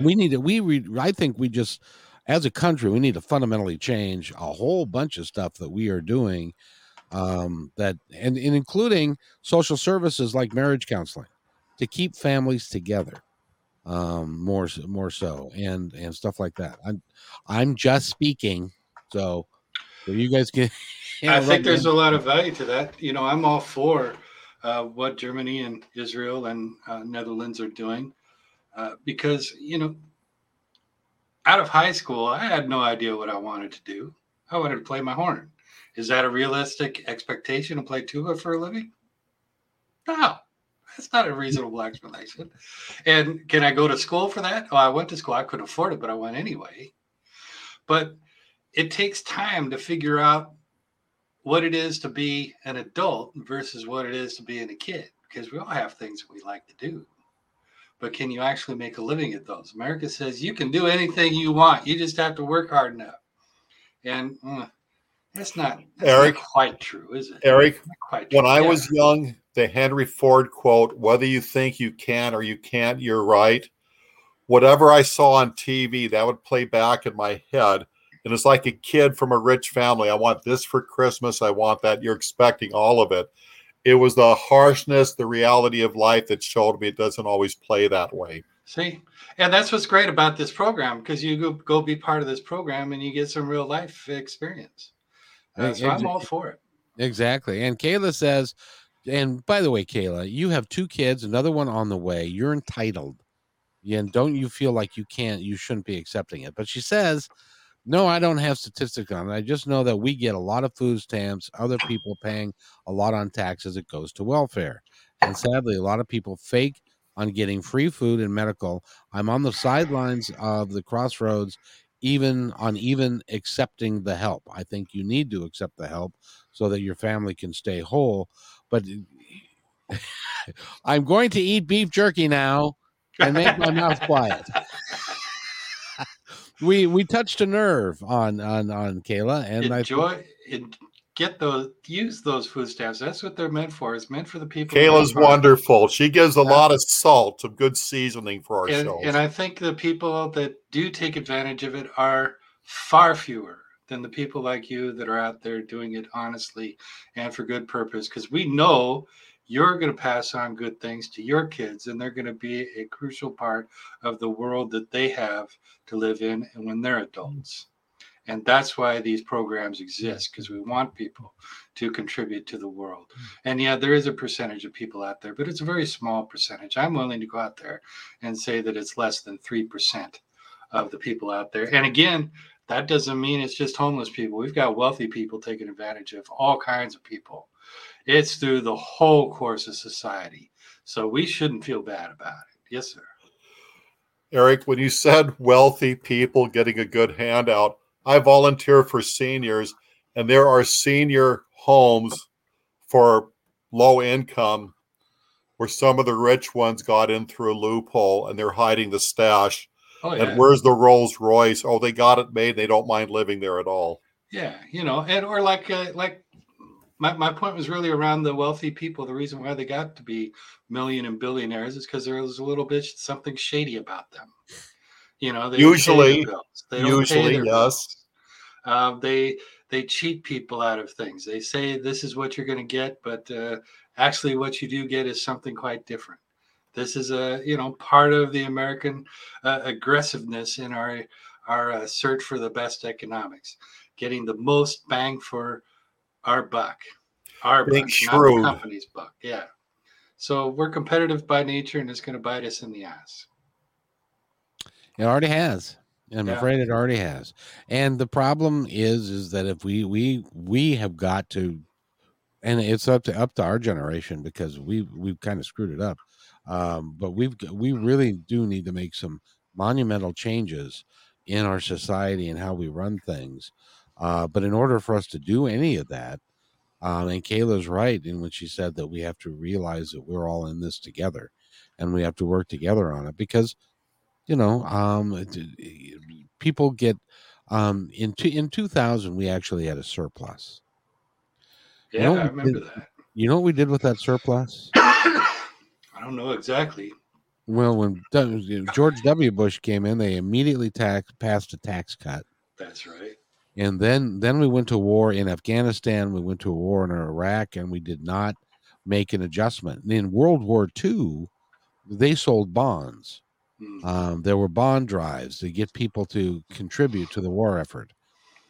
we need to we read i think we just as a country we need to fundamentally change a whole bunch of stuff that we are doing um, that and, and including social services like marriage counseling to keep families together um, more more so and and stuff like that. I'm I'm just speaking, so so you guys can. Know, I think there's in. a lot of value to that. You know, I'm all for uh, what Germany and Israel and uh, Netherlands are doing uh, because you know, out of high school, I had no idea what I wanted to do. I wanted to play my horn. Is that a realistic expectation to play tuba for a living? No, that's not a reasonable explanation. And can I go to school for that? Oh, I went to school. I couldn't afford it, but I went anyway. But it takes time to figure out what it is to be an adult versus what it is to be a kid because we all have things that we like to do but can you actually make a living at those america says you can do anything you want you just have to work hard enough and uh, that's not that's Eric, not quite true is it Eric, when. I Yeah. was young, the Henry Ford quote, whether you think you can or you can't, you're right. Whatever I saw on TV, that would play back in my head. And it's like a kid from a rich family. I want this for Christmas. I want that. You're expecting all of it. It was the harshness, the reality of life that showed me it doesn't always play that way. See, and that's what's great about this program because you go, go be part of this program and you get some real life experience. Uh, Hey, so I'm all for it. Exactly. And Kayla says, and by the way, Kayla, you have two kids, another one on the way. You're entitled. And don't you feel like you can't, you shouldn't be accepting it. But she says, no, I don't have statistics on it. I just know that we get a lot of food stamps, other people paying a lot on taxes. It goes to welfare. And sadly, a lot of people fake on getting free food and medical. I'm on the sidelines of the crossroads, even on even accepting the help. I think you need to accept the help so that your family can stay whole. But I'm going to eat beef jerky now and make my mouth quiet. we we touched a nerve on on on Kayla, and I enjoy and get those use those food stamps. That's what they're meant for. It's meant for the people. Kayla's wonderful. She gives a lot of salt, some good seasoning for our and, and I think the people that do take advantage of it are far fewer than the people like you that are out there doing it honestly and for good purpose. Because we know you're going to pass on good things to your kids, and they're going to be a crucial part of the world that they have to live in, and when they're adults. And that's why these programs exist because we want people to contribute to the world. Hmm. And yeah, there is a percentage of people out there, but it's a very small percentage. I'm willing to go out there and say that it's less than 3% of the people out there. And again, that doesn't mean it's just homeless people. We've got wealthy people taking advantage of all kinds of people. It's through the whole course of society. So we shouldn't feel bad about it. Yes, sir. Eric, when you said wealthy people getting a good handout, I volunteer for seniors, and there are senior homes for low income where some of the rich ones got in through a loophole and they're hiding the stash. Oh, yeah. And where's the Rolls Royce? Oh, they got it made. They don't mind living there at all. Yeah, you know, and or like uh, like my, my point was really around the wealthy people. The reason why they got to be million and billionaires is because there was a little bit something shady about them. You know, they Usually- They usually, yes. bills. Uh, they they cheat people out of things. They say this is what you're going to get, but uh, actually, what you do get is something quite different. This is a you know part of the American uh, aggressiveness in our our uh, search for the best economics, getting the most bang for our buck, our Being buck, shrewd. not the company's buck. Yeah. So we're competitive by nature, and it's going to bite us in the ass. It already has. I'm Yeah. afraid it already has. And the problem is, is that if we we we have got to, and it's up to up to our generation because we we've kind of screwed it up. Um, but we've we really do need to make some monumental changes in our society and how we run things. Uh, but in order for us to do any of that, um, and Kayla's right in when she said that we have to realize that we're all in this together, and we have to work together on it because you know um people get um in two, in 2000 we actually had a surplus You Yeah, know, I remember did- that. you know what we did with that surplus I don't know exactly. well when george w bush came in they immediately tax, passed a tax cut That's right. And then then we went to war in afghanistan we went to a war in iraq and we did not make an adjustment and in world war ii they sold bonds Mm. Um, there were bond drives to get people to contribute to the war effort.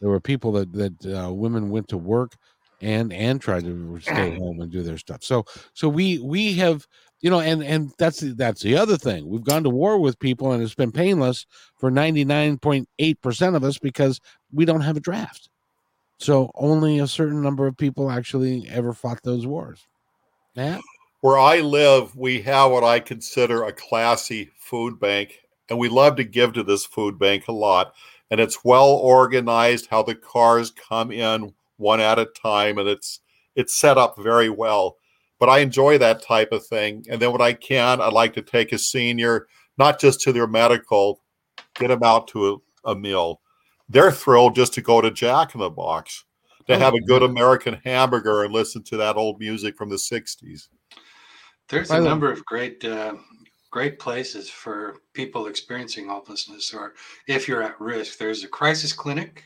There were people that that uh, women went to work and and tried to stay home and do their stuff. So so we we have you know and and that's the- that's the other thing. We've gone to war with people and it's been painless for ninety nine point eight percent of us because we don't have a draft. So only a certain number of people actually ever fought those wars. Yeah. Where I live, we have what I consider a classy food bank, and we love to give to this food bank a lot. And it's well organized how the cars come in one at a time, and it's it's set up very well. But I enjoy that type of thing. And then when I can, I like to take a senior, not just to their medical, get them out to a, a meal. They're thrilled just to go to Jack in the Box, to Oh, have a good American hamburger and listen to that old music from the 60s. There's a number of great, uh, great places for people experiencing homelessness, or if you're at risk. There's a crisis clinic,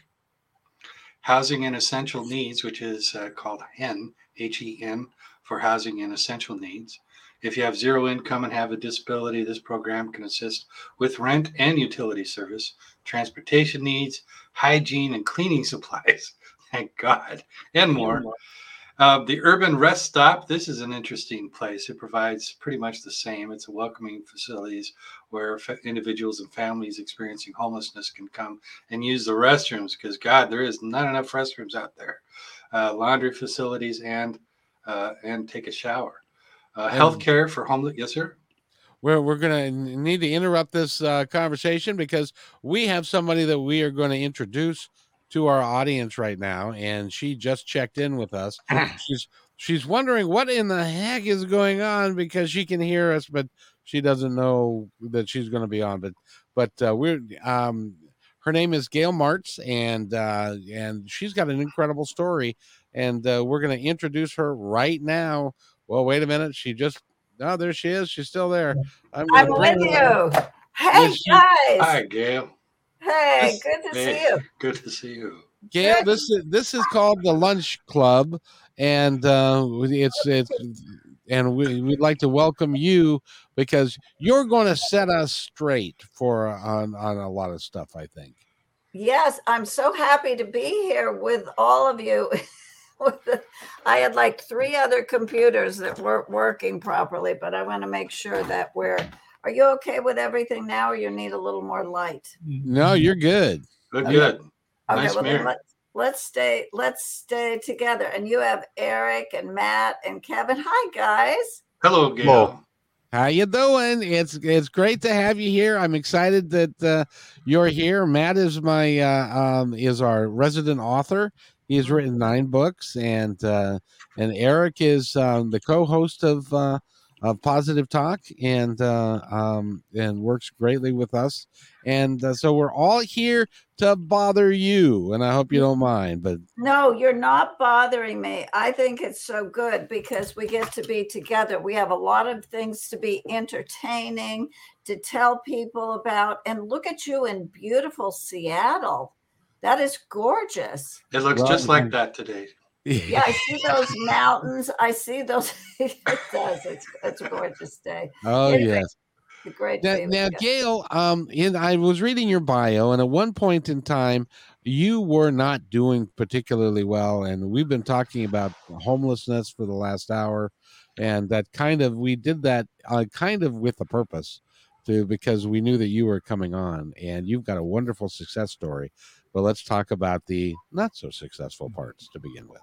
housing and essential needs, which is uh, called HEN, H E N, for housing and essential needs. If you have zero income and have a disability, this program can assist with rent and utility service, transportation needs, hygiene and cleaning supplies. Thank God, and more. Uh, the Urban Rest Stop. This is an interesting place. It provides pretty much the same. It's a welcoming facilities where fa- individuals and families experiencing homelessness can come and use the restrooms because God, there is not enough restrooms out there. Uh, laundry facilities and uh, and take a shower. Uh, health care for homeless. Yes, sir. We're, we're going to need to interrupt this uh, conversation because we have somebody that we are going to introduce to our audience right now, and she just checked in with us. she's she's wondering what in the heck is going on because she can hear us, but she doesn't know that she's going to be on. But but uh, we're um, her name is Gail Martz, and uh, and she's got an incredible story, and uh, we're going to introduce her right now. Well, wait a minute, she just Oh, there she is. She's still there. I'm, I'm with you. Hey Yes, guys. Hi, Gail. Hey, good to Hey, see you. Good to see you. Gail, this is this is called the Lunch Club, and uh, it's it's and we, we'd like to welcome you because you're going to set us straight for on on a lot of stuff. I think. Yes, I'm so happy to be here with all of you. With the- I had like three other computers that weren't working properly, but I want to make sure that we're. Are you okay with everything now, or you need a little more light? No, you're good. Good, Okay. good. Okay, Nice well then mirror. let's let's stay let's stay together. And you have Eric and Matt and Kevin. Hi guys. Hello, Gail. Hello. How you doing? It's it's great to have you here. I'm excited that uh, you're here. Matt is my uh, um, is our resident author. He's written nine books, and uh, and Eric is um, the co-host of uh, of Positive Talk, and uh, um, and works greatly with us. And uh, so we're all here to bother you, and I hope you don't mind. But No, you're not bothering me. I think it's so good because we get to be together. We have a lot of things to be entertaining, to tell people about. And look at you in beautiful Seattle. That is gorgeous. It looks Well, just like that today. Yeah, I see those mountains. I see those. it does. It's, it's a gorgeous day. oh Anyway, yes. It's great Now, now. Gail, um, in I was reading your bio, and at one point in time, you were not doing particularly well, and we've been talking about homelessness for the last hour, and that kind of we did that uh, kind of with a purpose, to because we knew that you were coming on, and you've got a wonderful success story. But let's talk about the not so successful parts to begin with.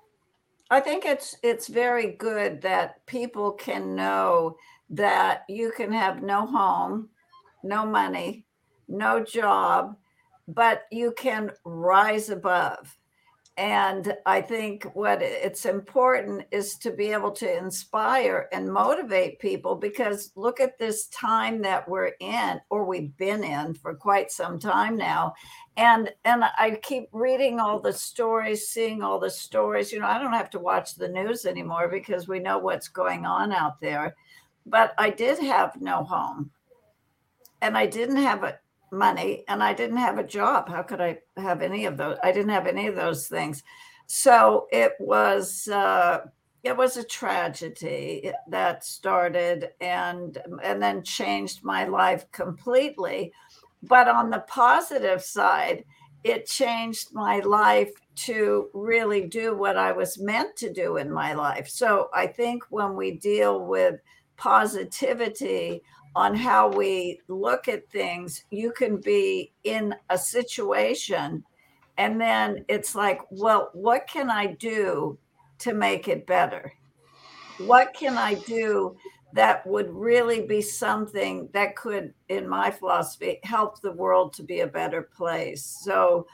I think it's it's very good that people can know that you can have no home, no money, no job, but you can rise above. And I think what it's important is to be able to inspire and motivate people because look at this time that we're in or we've been in for quite some time now. And and i keep reading all the stories seeing all the stories. You know i don't have to watch the news anymore because we know what's going on out there. But i did have no home. And i didn't have a money and i didn't have a job. How could i have any of those? I didn't have any of those things. So it was uh it was a tragedy that started and and then changed my life completely. But on the positive side, it changed my life to really do what I was meant to do in my life. So I think when we deal with positivity on how we look at things, you can be in a situation and then it's like, well, what can I do to make it better? What can I do that would really be something that could, in my philosophy, help the world to be a better place. So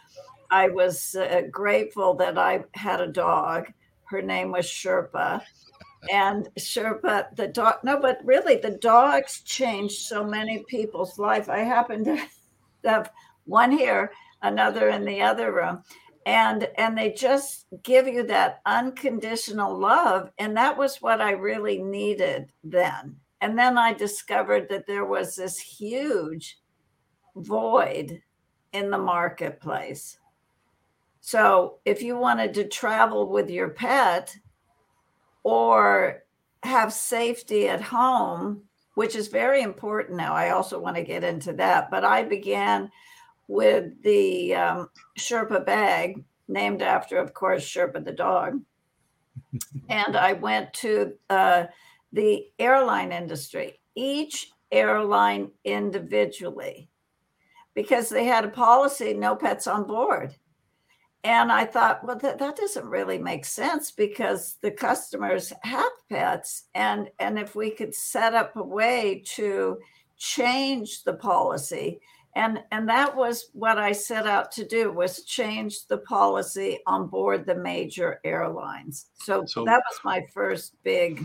I was uh, grateful that I had a dog. Her name was Sherpa. And sure, but the dog, no, but really the dogs changed so many people's life. I happen to have one here, another in the other room. And and they just give you that unconditional love. And that was what I really needed then. And then I discovered that there was this huge void in the marketplace. So if you wanted to travel with your pet or have safety at home, which is very important now, I also want to get into that. But I began with the um, Sherpa bag, named after, of course, Sherpa the dog. and I went to uh, the airline industry, each airline individually, because they had a policy no pets on board. And I thought, well, that, that doesn't really make sense because the customers have pets. And, and if we could set up a way to change the policy, and, and that was what I set out to do was change the policy on board the major airlines. So, So- that was my first big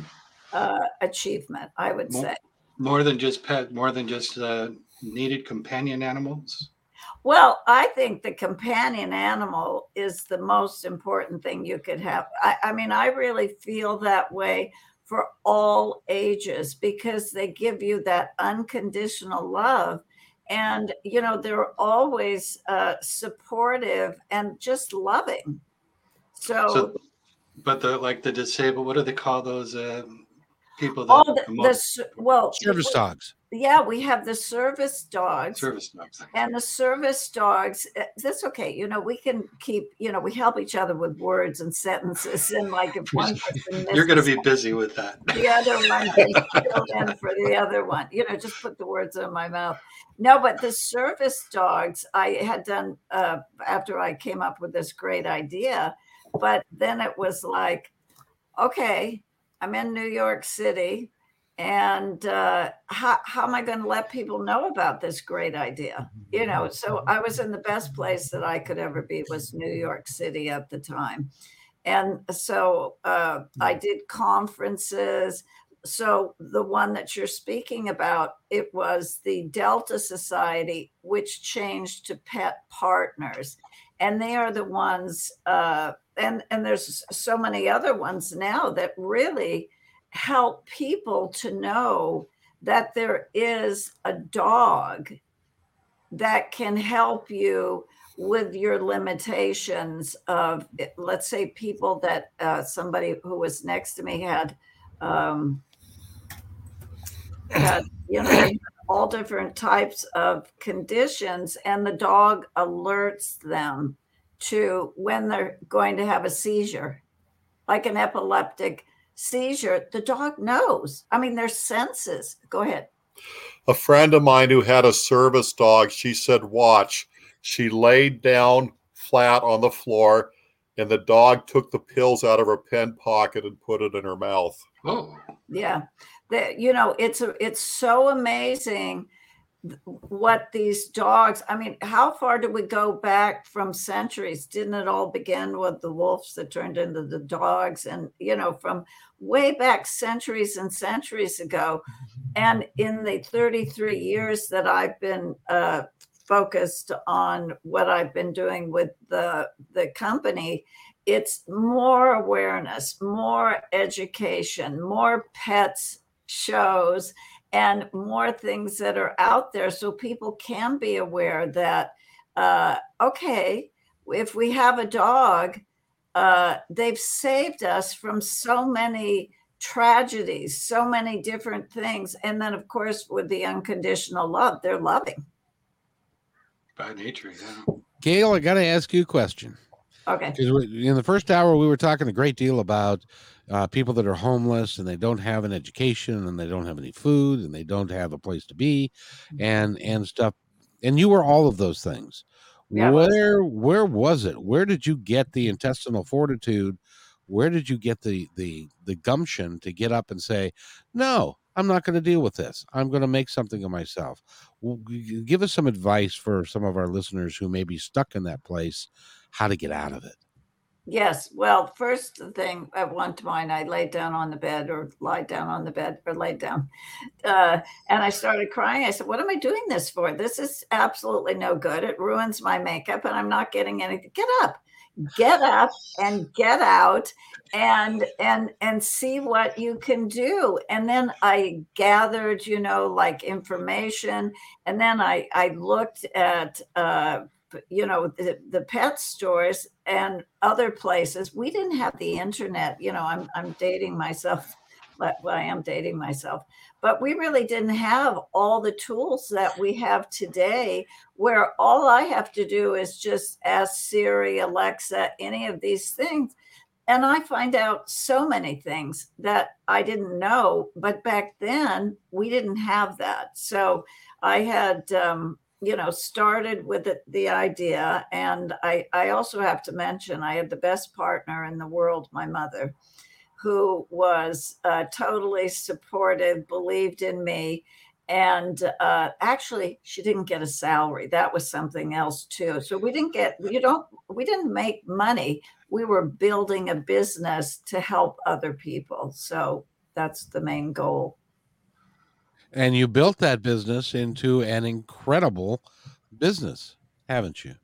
uh, achievement, I would Mo- say. More than just pet, more than just uh, needed companion animals. Well, I think the companion animal is the most important thing you could have. I, I mean, I really feel that way for all ages because they give you that unconditional love. And, you know, they're always uh, supportive and just loving. So, So, but the like the disabled, what do they call those uh, people that all the, come the up- well, Service dogs. yeah, we have the service dogs. service dogs? and the service dogs eh, that's okay you know we can keep you know we help each other with words and sentences and like if one You're going to be busy with that. the other one can in for the other one you know just put the words in my mouth no but the service dogs i had done uh, after i came up with this great idea but then it was like okay i'm in new york city and uh, how, how am i going to let people know about this great idea? You know so i was in the best place that i could ever be was new york city at the time. And so uh, i did conferences. So the one that you're speaking about it was the delta society which changed to pet partners. And they are the ones uh, and and there's so many other ones now that really help people to know that there is a dog that can help you with your limitations of let's say people that uh, somebody who was next to me had um, had you know all different types of conditions and the dog alerts them to when they're going to have a seizure like an epileptic seizure the dog knows. I mean their senses. Go ahead. A friend of mine who had a service dog, she said, Watch. She laid down flat on the floor, and the dog took the pills out of her pen pocket and put it in her mouth. Oh, yeah. The, you know it's a, it's so amazing what these dogs i mean how far do we go back from centuries? Didn't it all begin with the wolves that turned into the dogs and you know from way back centuries and centuries ago? And in the 33 years that i've been uh, focused on what i've been doing with the the company it's more awareness more education more pets shows and more things that are out there so people can be aware that uh, okay if we have a dog uh, they've saved us from so many tragedies so many different things and then of course with the unconditional love they're loving by nature, yeah. Gayle, I got to ask you a question. okay Because in the first hour, we were talking a great deal about uh, people that are homeless and they don't have an education and they don't have any food and they don't have a place to be and and stuff. And you were all of those things. Yeah, where where was it? Where did you get the intestinal fortitude? Where did you get the the the gumption to get up and say, "No, I'm not going to deal with this. I'm going to make something of myself. Give us some advice for some of our listeners who may be stuck in that place, how to get out of it. Yes. Well, first thing at one time, I laid down on the bed or lied down on the bed or laid down. Uh, and I started crying. I said, What am I doing this for? This is absolutely no good. It ruins my makeup and I'm not getting anything. Get up get up and get out and and and see what you can do and then i gathered you know like information and then i i looked at uh you know the, the pet stores and other places we didn't have the internet you know i'm i'm dating myself but well, i am dating myself but we really didn't have all the tools that we have today, where all I have to do is just ask Siri, Alexa, any of these things. And I find out so many things that I didn't know. But back then, we didn't have that. So I had, um, you know, started with the, the idea. And I, I also have to mention, I had the best partner in the world, my mother who was uh, totally supportive, believed in me. And uh, actually, she didn't get a salary. That was something else too. So we didn't get, you don't, we didn't make money. We were building a business to help other people. So that's the main goal. And you built that business into an incredible business, haven't you?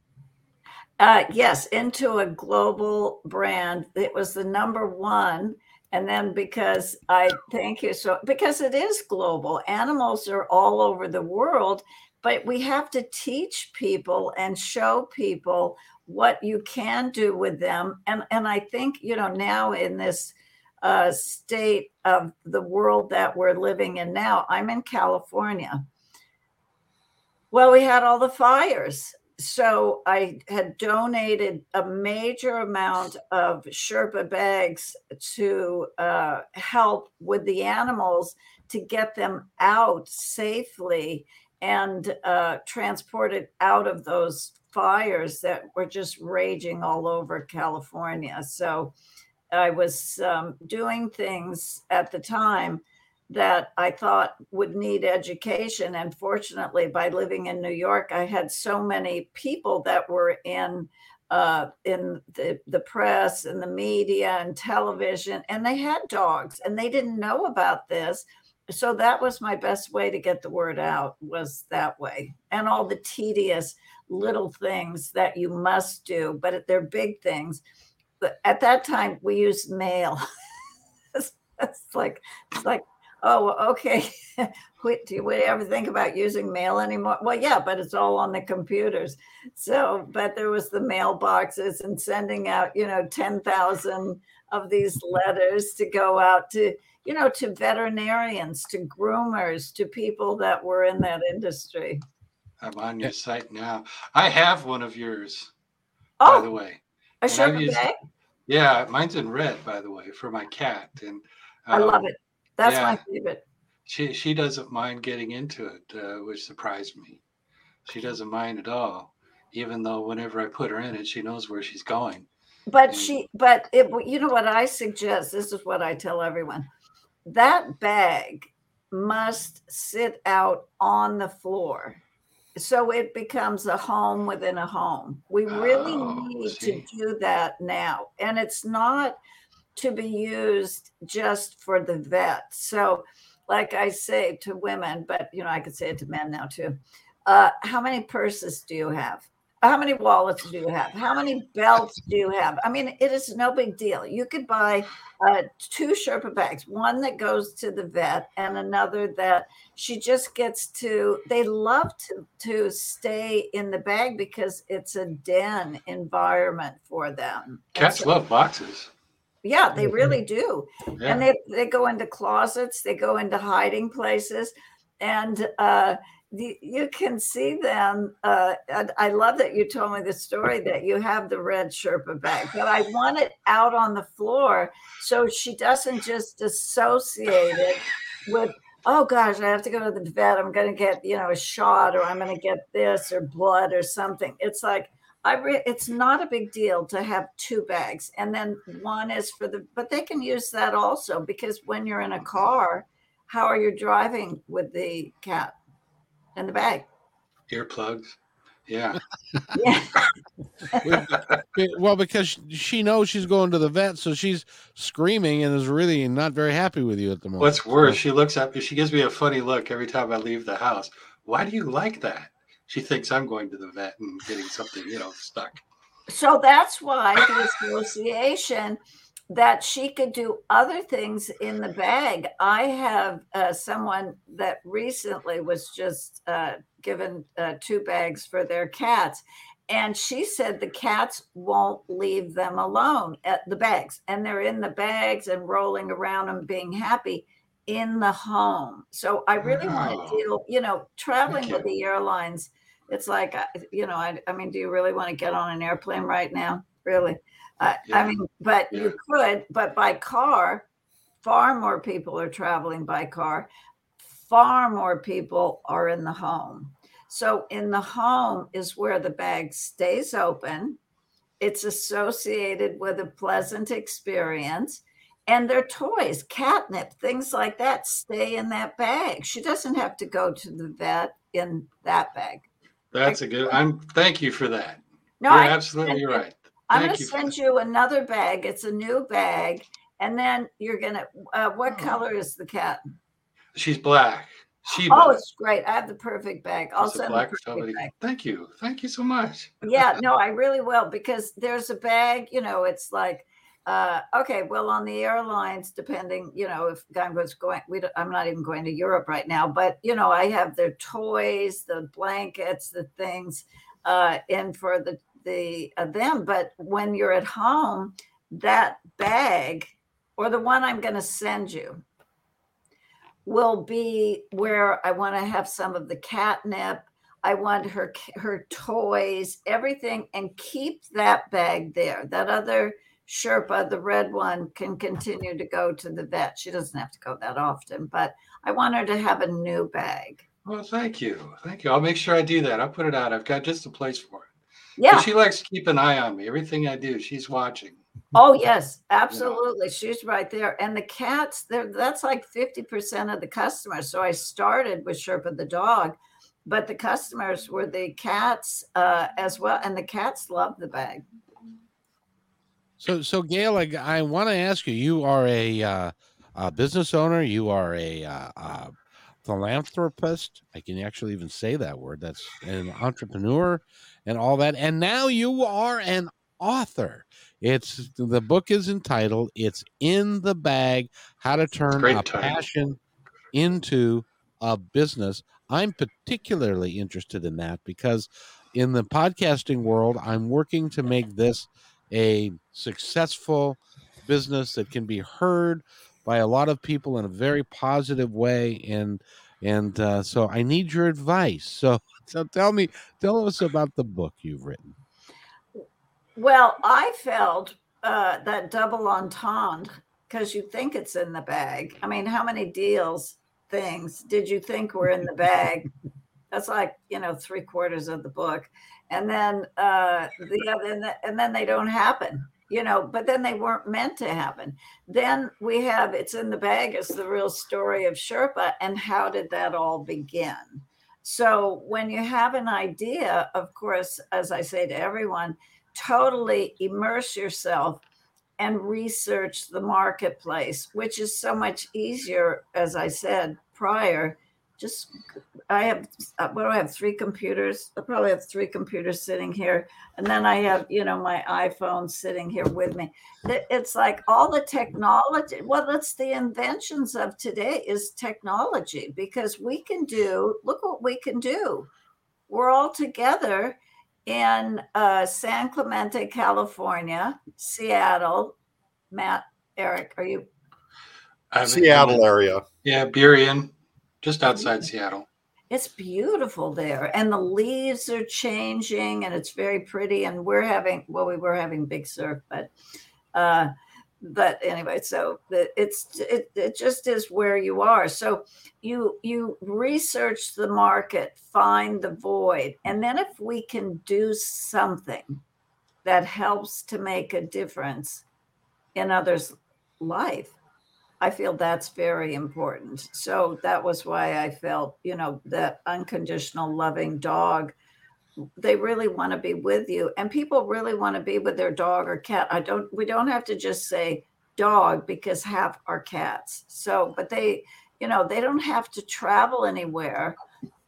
Uh, yes, into a global brand. It was the number one and then because I thank you so because it is global, animals are all over the world, but we have to teach people and show people what you can do with them. And and I think you know now in this uh, state of the world that we're living in now, I'm in California. Well, we had all the fires so I had donated a major amount of Sherpa bags to uh, help with the animals to get them out safely and uh, transported out of those fires that were just raging all over California. So I was um, doing things at the time that I thought would need education. And fortunately, by living in New York, I had so many people that were in uh, in the, the press and the media and television, and they had dogs and they didn't know about this. So that was my best way to get the word out was that way. And all the tedious little things that you must do, but they're big things. At that time, we used mail. it's, it's like it's like oh, okay. do you ever think about using mail anymore? Well, yeah, but it's all on the computers. So, but there was the mailboxes and sending out, you know, 10,000 of these letters to go out to, you know, to veterinarians, to groomers, to people that were in that industry. I'm on your site now. I have one of yours, oh, by the way. A Sherpa used, bag? Yeah, mine's in red, by the way, for my cat. And um, I love um, it. That's yeah. my favorite. She she doesn't mind getting into it, uh, which surprised me. She doesn't mind at all, even though whenever I put her in it, she knows where she's going. But and, she, but it, you know what I suggest. This is what I tell everyone: that bag must sit out on the floor so it becomes a home within a home. We really oh, need see. to do that now. And it's not to be used just for the vet. So, like I say to women, but you know, I could say it to men now too. Uh, how many purses do you have? How many wallets do you have? How many belts do you have? I mean, it is no big deal. You could buy uh, two Sherpa bags, one that goes to the vet and another that she just gets to. They love to, to stay in the bag because it's a den environment for them. Cats so, love boxes. Yeah, they mm-hmm. really do. Yeah. And they, they go into closets, they go into hiding places, and uh, you can see them. Uh, I love that you told me the story that you have the red Sherpa bag, but I want it out on the floor so she doesn't just associate it with oh gosh, I have to go to the vet. I'm going to get, you know, a shot or I'm going to get this or blood or something. It's like, I re- it's not a big deal to have two bags, and then one is for the. But they can use that also because when you're in a car, how are you driving with the cat in the bag? Earplugs. Yeah. Yeah. Well, because she knows she's going to the vet, so she's screaming and is really not very happy with you at the moment. What's worse, she looks at me. She gives me a funny look every time I leave the house. Why do you like that? She thinks I'm going to the vet and getting something, you know, stuck. So that's why the association that she could do other things in the bag. I have uh, someone that recently was just uh, given uh, two bags for their cats. And she said the cats won't leave them alone at the bags, and they're in the bags and rolling around and being happy in the home. So I really want to deal, you know, traveling with the airlines. It's like, uh, you know, I, I mean, do you really want to get on an airplane right now? Really? Uh, Yeah. I mean, but you could, but by car, far more people are traveling by car. Far more people are in the home. So in the home is where the bag stays open. It's associated with a pleasant experience. And their toys, catnip, things like that stay in that bag. She doesn't have to go to the vet in that bag. That's a good. I'm. Thank you for that. No, You're I- absolutely right. I'm going to send that. you another bag. It's a new bag. And then you're going to, uh, what Oh. color is the cat? She's black. She. Oh, it's great. I have the perfect bag. I'll send black the perfect bag. Thank you. Thank you so much. Yeah, no, I really will because there's a bag, you know, it's like, uh, okay, well, on the airlines, depending, you know, if I'm going, we don't, I'm not even going to Europe right now, but you know, I have their toys, the blankets, the things, uh, in for the the uh, them. But when you're at home, that bag or the one I'm going to send you will be where I want to have some of the catnip. I want her her toys, everything, and keep that bag there. That other Sherpa, the red one, can continue to go to the vet. She doesn't have to go that often, but I want her to have a new bag. Well, thank you. Thank you. I'll make sure I do that. I'll put it out. I've got just a place for it. But Yeah. she likes to keep an eye on me. Everything I do, she's watching. Oh yes, absolutely. She's right there. And the cats, there that's like 50% of the customers. So I started with Sherpa the dog, but the customers were the cats uh, as well. And the cats love the bag. So, so Gayle, I, I want to ask you. You are a, uh, a business owner. You are a, uh, uh, philanthropist. I can actually even say that word. That's an entrepreneur, and all that. And now you are an author. It's the book is entitled "It's in the Bag: How to Turn a title. Passion into a Business." I'm particularly interested in that because in the podcasting world, I'm working to make this a successful business that can be heard by a lot of people in a very positive way and and uh, so i need your advice so so tell me tell us about the book you've written Well, I felt uh, that double entendre because you think it's in the bag. I mean, how many deals, things did you think were in the bag? That's like you know three quarters of the book, and then uh, the other, and, the, and then they don't happen. You know, but then they weren't meant to happen. Then we have it's in the bag is the real story of Sherpa and how did that all begin? So when you have an idea, of course, as I say to everyone, totally immerse yourself and research the marketplace, which is so much easier, as I said prior. Just, I have, uh, what do I have? Three computers. I probably have three computers sitting here. And then I have, you know, my iPhone sitting here with me. It's like all the technology. Well, that's the inventions of today is technology because we can do, look what we can do. We're all together in uh, San Clemente, California, Seattle. Matt, Eric, are you? I'm in- Seattle area. Yeah, Burien, just outside Seattle. It's beautiful there, and the leaves are changing, and it's very pretty. And we're having well, we were having big surf, but uh, but anyway, so it's it, it just is where you are. So you you research the market, find the void, and then if we can do something that helps to make a difference in others' life, I feel that's very important. So that was why I felt, you know, that unconditional loving dog they really want to be with you and people really want to be with their dog or cat. I don't we don't have to just say dog because half are cats. So but they you know they don't have to travel anywhere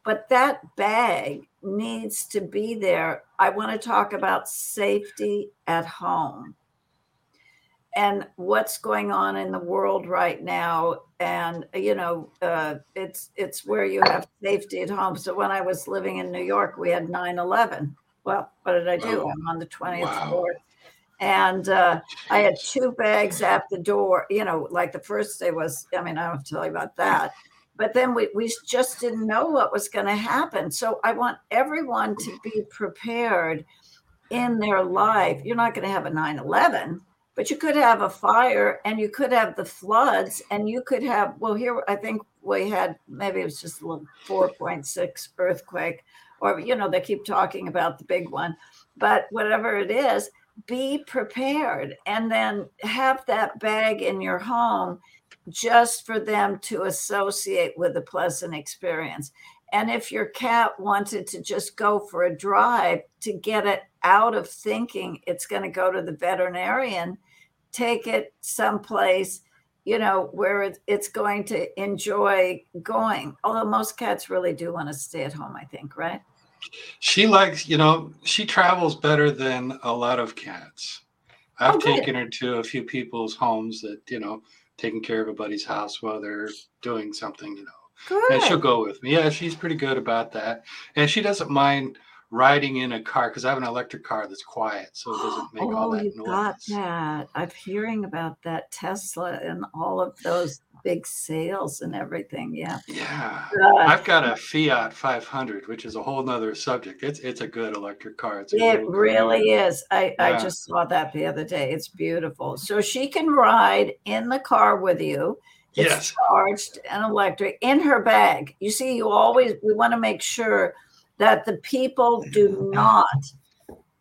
but that bag needs to be there. I want to talk about safety at home and what's going on in the world right now. And you know uh, it's it's where you have safety at home. So when i was living in new york we had 9-11 well what did i do? Oh, i'm on the 20th wow. floor. And uh, i had two bags at the door you know like the first day was i mean i don't have to tell you about that. But then we, we just didn't know what was going to happen. So i want everyone to be prepared in their life. You're not going to have a 9-11 but you could have a fire and you could have the floods and you could have well here i think we had maybe it was just a little 4.6 earthquake or you know they keep talking about the big one but whatever it is be prepared and then have that bag in your home just for them to associate with a pleasant experience. And if your cat wanted to just go for a drive to get it out of thinking it's going to go to the veterinarian take it someplace you know where it's going to enjoy going. Although most cats really do want to stay at home i think right? She likes you know she travels better than a lot of cats. I've oh, taken her to a few people's homes that you know taking care of a buddy's house while they're doing something you know. Good. and she'll go with me. Yeah she's pretty good about that. And she doesn't mind riding in a car because I have an electric car that's quiet, so it doesn't make oh, all that noise. you noise. got that. I'm hearing about that Tesla and all of those big sales and everything. Yeah. Yeah. Uh, I've got a Fiat 500, which is a whole nother subject. It's it's a good electric car. It's it really is. I, yeah. I just saw that the other day. It's beautiful. So she can ride in the car with you. It's yes. charged and electric in her bag. You see, you always we want to make sure that the people do not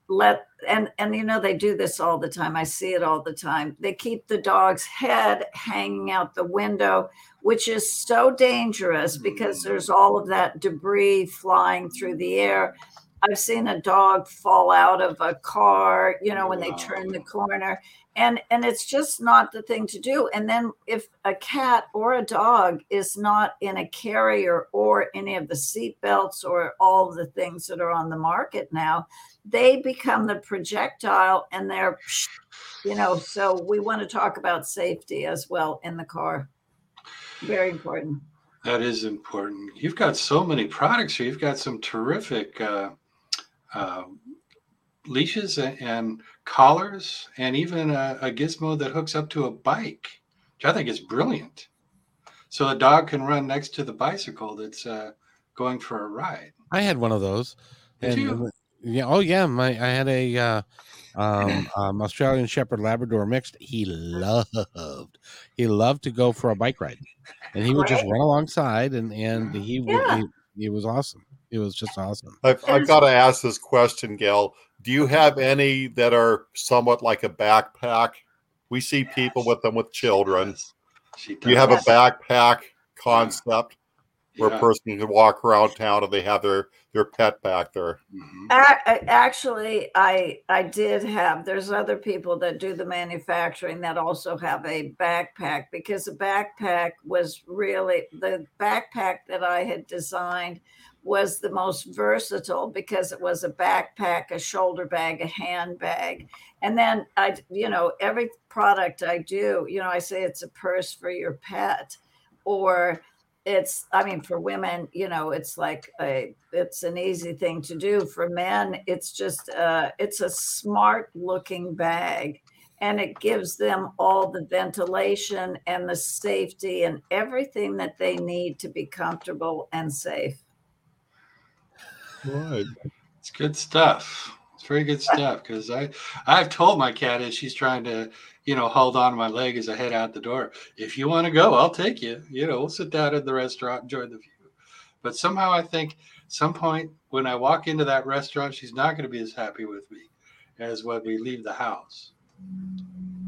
let and and you know they do this all the time. I see it all the time. They keep the dog's head hanging out the window which is so dangerous because there's all of that debris flying through the air. I've seen a dog fall out of a car you know when they turn the corner and and it's just not the thing to do. And then if a cat or a dog is not in a carrier or any of the seat belts or all the things that are on the market now they become the projectile and they're you know so we want to talk about safety as well in the car. Very important. That is important. You've got so many products here. You've got some terrific uh, uh, leashes and collars and even a, a, gizmo that hooks up to a bike, which I think is brilliant. So a dog can run next to the bicycle that's uh, going for a ride. I had one of those. Did and, you? Yeah. Oh, yeah. My I had a uh, um, um, Australian Shepherd Labrador mixed. He loved. He loved to go for a bike ride, and he would just run alongside, and and he yeah. he, he was awesome. It was just awesome. I've, I've got to ask this question, Gayle. Do you have any that are somewhat like a backpack? We see people with them with children. Do you have a backpack concept where a person can walk around town and they have their their pet back there? Mm-hmm. Actually, I I did have. There's other people that do the manufacturing that also have a backpack because the backpack was really the backpack that I had designed was the most versatile because it was a backpack, a shoulder bag, a handbag. And then I, you know, every product I do, you know, I say it's a purse for your pet or it's i mean for women you know it's like a it's an easy thing to do for men it's just uh it's a smart looking bag and it gives them all the ventilation and the safety and everything that they need to be comfortable and safe Right. It's good stuff. It's very good stuff because I I've told my cat as she's trying to you know hold on to my leg as I head out the door. If you want to go, I'll take you. You know, we'll sit down at the restaurant, enjoy the view. But somehow I think some point when I walk into that restaurant, she's not going to be as happy with me as when we leave the house.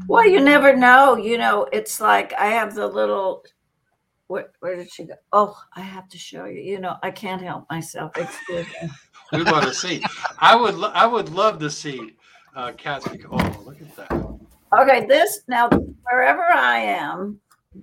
Well, you never know. You know, it's like I have the little. Where, where did she go? Oh, I have to show you. You know, I can't help myself. Excuse me. We want to see. I would. lo- I would love to see uh, cats. Oh, look at that. Okay, this now wherever I am,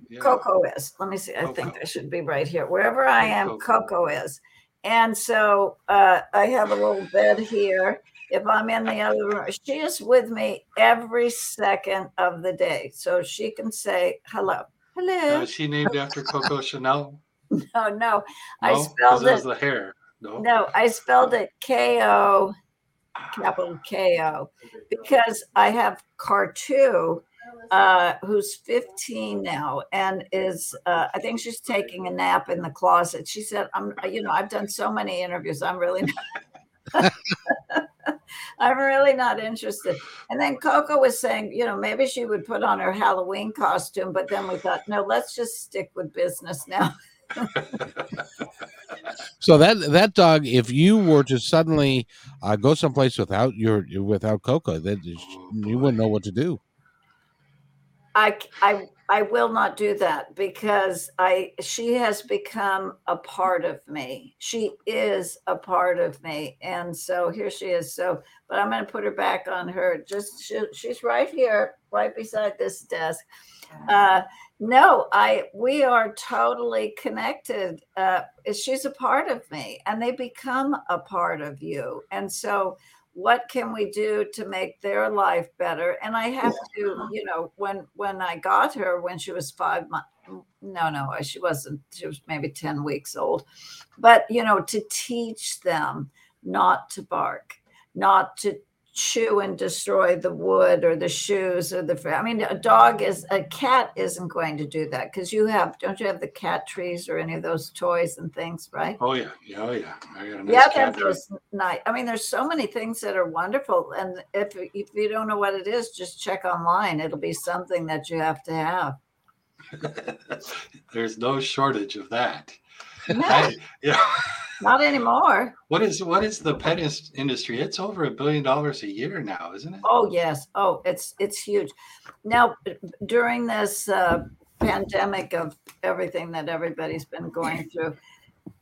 Yeah. Coco is. Let me see. I think I should be right here. Wherever I am, Coco. Coco is. And so uh, I have a little bed here. If I'm in the other room, she is with me every second of the day. So she can say hello. Uh, Hello. is she named after Coco Chanel? No, no. I No, spelled it it. the hair. No. No, I spelled it K O, capital K O, because I have Cartu, uh, who's 15 now and is, uh, I think she's taking a nap in the closet. She said, I'm, you know, I've done so many interviews. I'm really not. I'm really not interested. And then Coco was saying, you know, maybe she would put on her Halloween costume, but then we thought, no, let's just stick with business now. So that that dog, if you were to suddenly uh, go someplace without your without Coco, that you wouldn't know what to do. I, I, I will not do that because I she has become a part of me. She is a part of me, and so here she is. So, but I'm going to put her back on her. Just she, she's right here, right beside this desk. Uh, no, I we are totally connected. Uh, she's a part of me, and they become a part of you, and so what can we do to make their life better? And i have to you know when when i got her when she was five months mm, no no she wasn't she was maybe 10 weeks old. But you know to teach them not to bark not to chew and destroy the wood or the shoes or the i mean a dog is a cat isn't going to do that because you have don't you have the cat trees or any of those toys and things right Oh yeah. Yeah. Oh yeah. I got a nice yeah, cat tree. nice. I mean, there's so many things that are wonderful, and if if you don't know what it is, just check online. It'll be something that you have to have. There's no shortage of that. No, I- yeah. not anymore. What is what is the pet industry? It's over a billion dollars a year now, isn't it? Oh yes. Oh, it's it's huge. Now during this uh, pandemic of everything that everybody's been going through,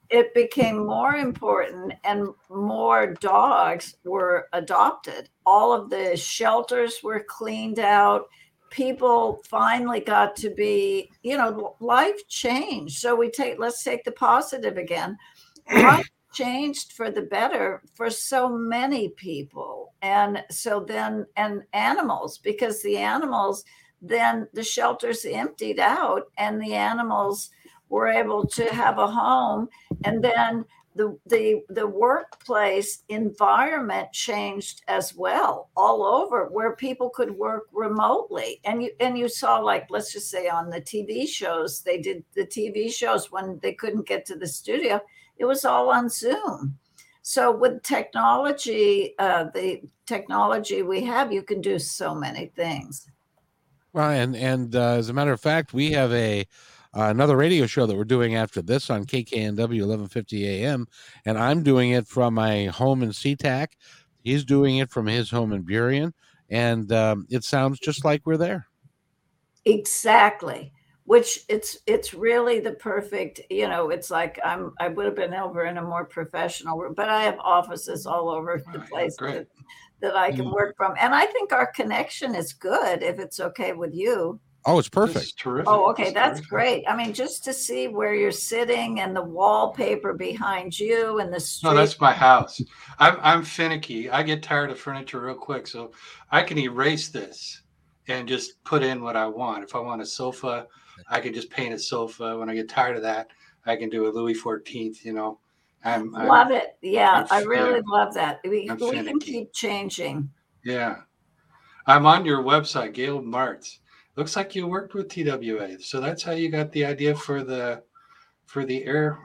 it became more important, and more dogs were adopted. All of the shelters were cleaned out. People finally got to be, you know, life changed. So we take, let's take the positive again. Life changed for the better for so many people. And so then, and animals, because the animals, then the shelters emptied out and the animals were able to have a home. And then the, the, the workplace environment changed as well all over where people could work remotely. And you and you saw like let's just say on the tv shows they did the tv shows when they couldn't get to the studio it was all on zoom. So with technology uh, the technology we have you can do so many things. And and uh, as a matter of fact, we have a uh, another radio show that we're doing after this on KKNW 1150 AM, and I'm doing it from my home in SeaTac. He's doing it from his home in Burien, and um, it sounds just like we're there. exactly which it's it's really the perfect you know it's like i'm i would have been over in a more professional room but i have offices all over the place that, that i can Mm. work from and i think our connection is good if it's okay with you Oh, it's This is perfect. terrific. oh okay This that's terrific. great i mean just to see where you're sitting and the wallpaper behind you and the street No, that's my house. I'm I'm finicky. I get tired of furniture real quick, so I can erase this and just put in what I want. If I want a sofa, I can just paint a sofa. When I get tired of that, I can do a Louis Fourteenth. You know, I'm, I'm love it yeah I'm i really fin- love that we, we can keep changing yeah. I'm on your website, Gayle Martz. Looks like you worked with TWA, so that's how you got the idea for the for the air.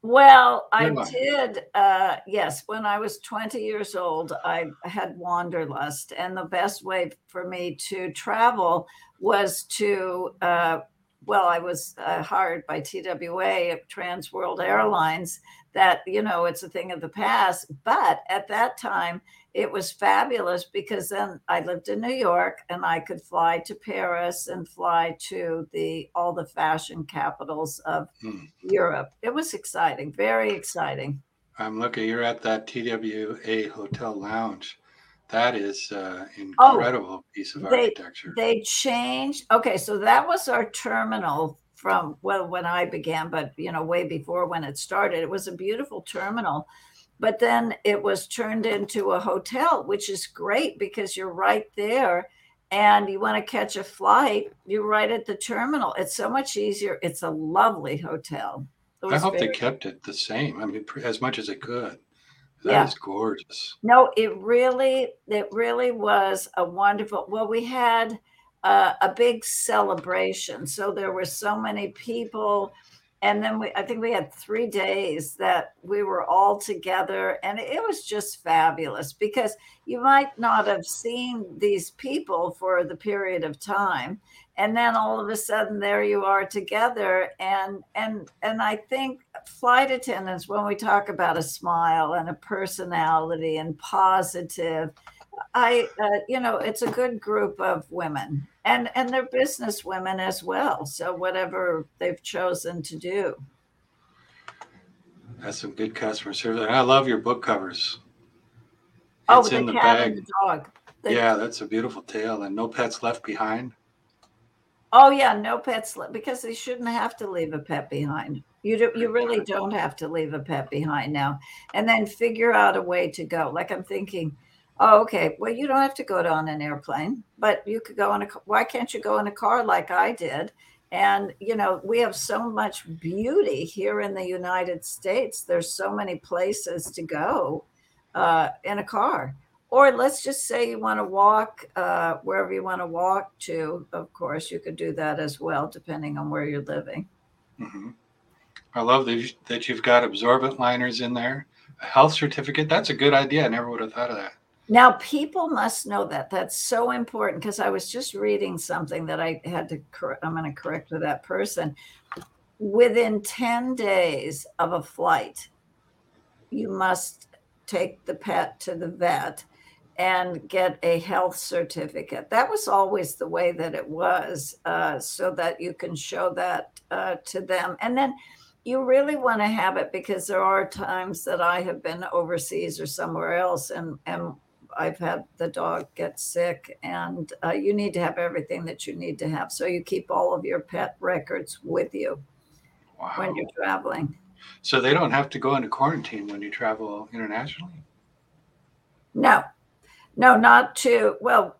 Well, I did. Uh, yes, when I was 20 years old, I had wanderlust, and the best way for me to travel was to. Uh, well, I was uh, hired by TWA, Trans World Airlines. That you know, it's a thing of the past. But at that time, it was fabulous because then I lived in New York and I could fly to Paris and fly to the all the fashion capitals of Hmm. Europe. It was exciting, very exciting. I'm looking. You're at that TWA Hotel Lounge. That is uh, Oh, incredible piece of they- architecture. They changed. Okay, so that was our terminal from well when I began, but you know, way before when it started. It was a beautiful terminal. But then it was turned into a hotel, which is great because you're right there and you want to catch a flight, you're right at the terminal. It's so much easier. It's a lovely hotel. I hope they kept it the same. I mean, as much as it could. That is Yeah. gorgeous. No, it really, it really was a wonderful. Well, we had uh, a big celebration, so there were so many people, and then we, I think we had three days that we were all together, and it was just fabulous because you might not have seen these people for the period of time, and then all of a sudden there you are together, and and and I think flight attendants when we talk about a smile and a personality and positive i uh, you know it's a good group of women and and they're business women as well so whatever they've chosen to do That's some good customer service. I love your book covers. oh It's the in the cat bag. and the dog The- Yeah, that's a beautiful tale. And no pets left behind. oh yeah no pets li- because they shouldn't have to leave a pet behind you do, you really don't have to leave a pet behind now and then figure out a way to go like i'm thinking oh okay well you don't have to go on an airplane but you could go in a why can't you go in a car like i did and you know we have so much beauty here in the united states there's so many places to go uh, in a car or let's just say you want to walk uh, wherever you want to walk to of course you could do that as well depending on where you're living hmm I love that you've got absorbent liners in there. A health certificate. That's a good idea. I never would have thought of that. Now, people must know that. That's so important because I was just reading something that I had to, cor- I'm going to correct with that person. Within 10 days of a flight, you must take the pet to the vet and get a health certificate. That was always the way that it was, uh, so that you can show that uh, to them. And then you really want to have it because there are times that I have been overseas or somewhere else and, and I've had the dog get sick, and uh, you need to have everything that you need to have. So you keep all of your pet records with you Wow. when you're traveling. So they don't have to go into quarantine when you travel internationally? No, no, not to. Well,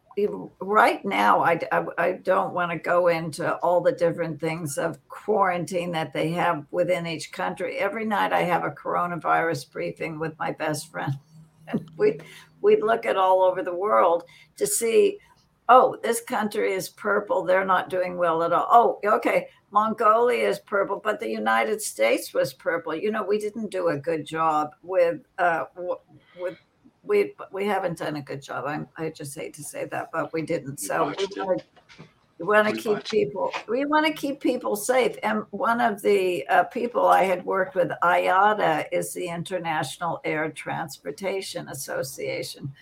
right now, I, I, I don't want to go into all the different things of quarantine that they have within each country. Every night, I have a coronavirus briefing with my best friend, we we look at all over the world to see. Oh, this country is purple. They're not doing well at all. Oh, okay. Mongolia is purple, but the United States was purple. You know, we didn't do a good job with uh, with we we haven't done a good job. I'm, I just hate to say that, but we didn't. So we botched it. want to we want to keep people we want to keep people safe. And one of the uh, people I had worked with, IATA, is the International Air Transportation Association,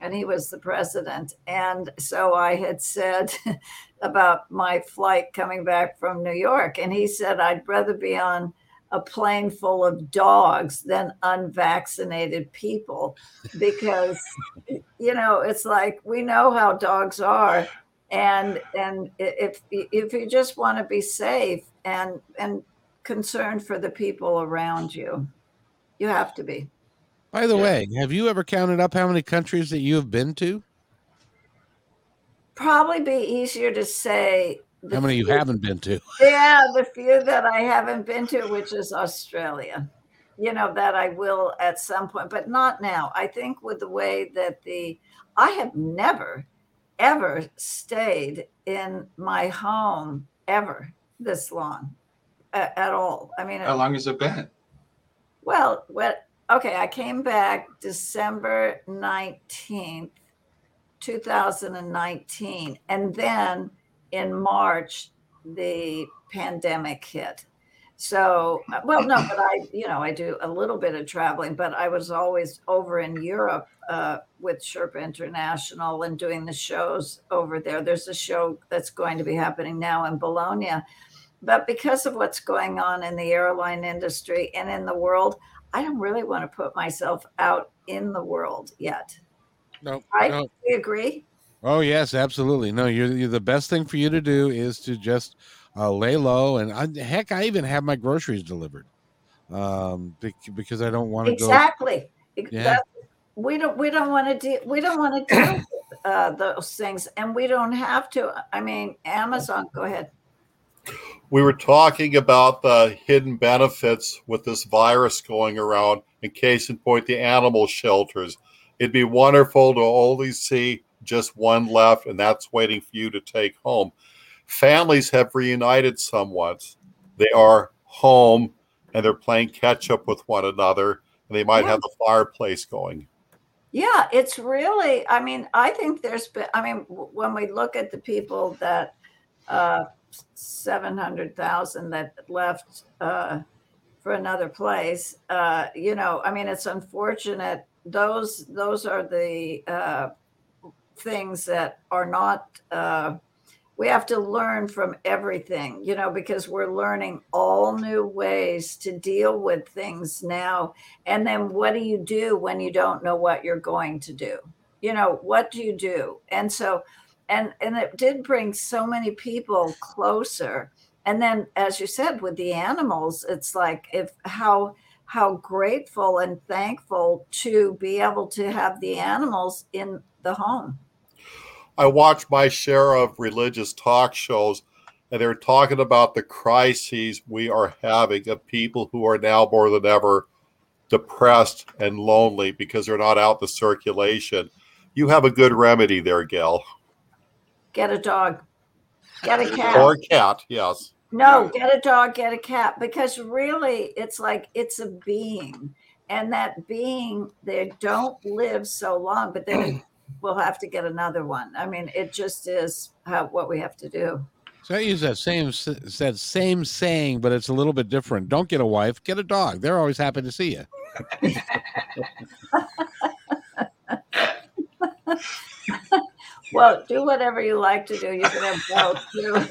and he was the president. And so I had said about my flight coming back from New York, and he said I'd rather be on a plane full of dogs than unvaccinated people because you know it's like we know how dogs are and and if if you just want to be safe and and concerned for the people around you you have to be By the Yeah. way, have you ever counted up how many countries that you have been to? probably be easier to say How many you haven't been to? Yeah, the few that I haven't been to, which is Australia. You know, that I will at some point, but not now. I think with the way that the, I have never, ever stayed in my home ever this long a- at all. I mean, How long has it been? well, what? Okay, I came back December nineteenth, two thousand and nineteen, and then in March the pandemic hit. So, uh, well, no, but I, you know, I do a little bit of traveling, but I was always over in Europe uh, with Sherpa International and doing the shows over there. There's a show that's going to be happening now in Bologna. But because of what's going on in the airline industry and in the world, I don't really want to put myself out in the world yet. No, Right? no. We agree? Oh yes, absolutely. No, you're, you're the best thing for you to do is to just uh, lay low, and I, heck, I even have my groceries delivered um, because I don't want to go. Exactly. Yeah. We don't we don't want to do we don't want to deal with uh, those things and we don't have to i mean amazon go ahead We were talking about the hidden benefits with this virus going around. In case in point, the animal shelters. It'd be wonderful to only see just one left, and that's waiting for you to take home. Families have reunited somewhat. They are home and they're playing catch up with one another, and they might Yeah. have the fireplace going. yeah it's really i mean i think there's been i mean when we look at the people that uh 700,000 that left uh for another place uh you know i mean it's unfortunate those those are the uh things that are not uh we have to learn from everything you know because we're learning all new ways to deal with things now. And then what do you do when you don't know what you're going to do? You know what do you do? And so and and it did bring so many people closer. And then as you said with the animals it's like if how how grateful and thankful to be able to have the animals in the home I watch my share of religious talk shows, and they're talking about the crises we are having of people who are now more than ever depressed and lonely because they're not out in the circulation. You have a good remedy there, Gayle. get a dog get a cat Or a cat, yes. No, get a dog, get a cat, because really it's like it's a being. And that being, they don't live so long, but then we'll have to get another one. I mean, it just is how, what we have to do. So I use that same that same saying, but it's a little bit different. Don't get a wife, get a dog. They're always happy to see you. Well, do whatever you like to do. You can have both too.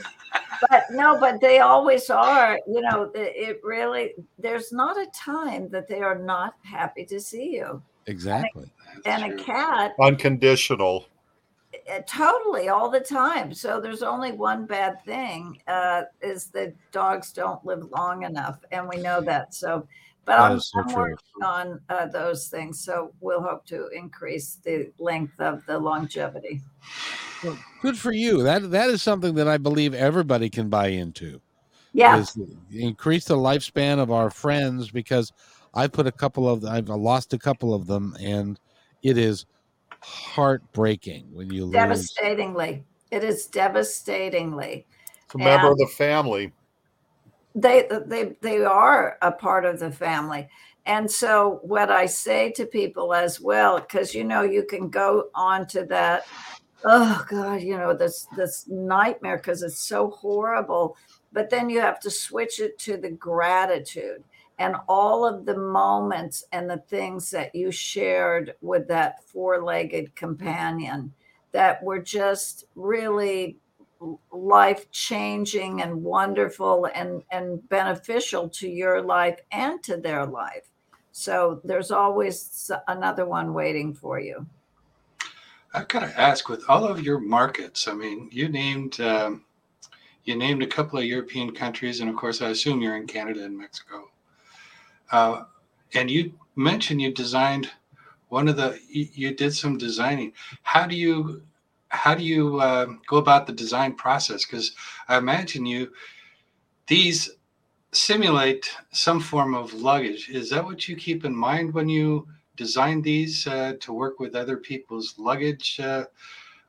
But no, but they always are. You know, it really, there's not a time that they are not happy to see you. Exactly. And a cat Unconditional. uh, totally all the time. So there's only one bad thing uh, is that dogs don't live long enough, and we know that. So, but That I'm, is so I'm working on uh, those things. So we'll hope to increase the length of the longevity. Good for you. That that is something that I believe everybody can buy into. Yeah, increase the lifespan of our friends because I put a couple of I've lost a couple of them and it is heartbreaking when you lose. devastatingly. It is devastatingly. It's a member Yeah. of the family. they they they are a part of the family and so what i say to people as well because you know you can go on to that oh god you know this this nightmare because it's so horrible but then you have to switch it to the gratitude and all of the moments and the things that you shared with that four-legged companion that were just really life changing and wonderful and and beneficial to your life and to their life so there's always another one waiting for you I've got to ask, with all of your markets, I mean, you named um, you named a couple of European countries, and of course, I assume you're in Canada and Mexico. Uh, and you mentioned you designed one of the you, did some designing. How do you how do you uh, go about the design process? Because I imagine you these simulate some form of luggage. Is that what you keep in mind when you design these uh, to work with other people's luggage uh,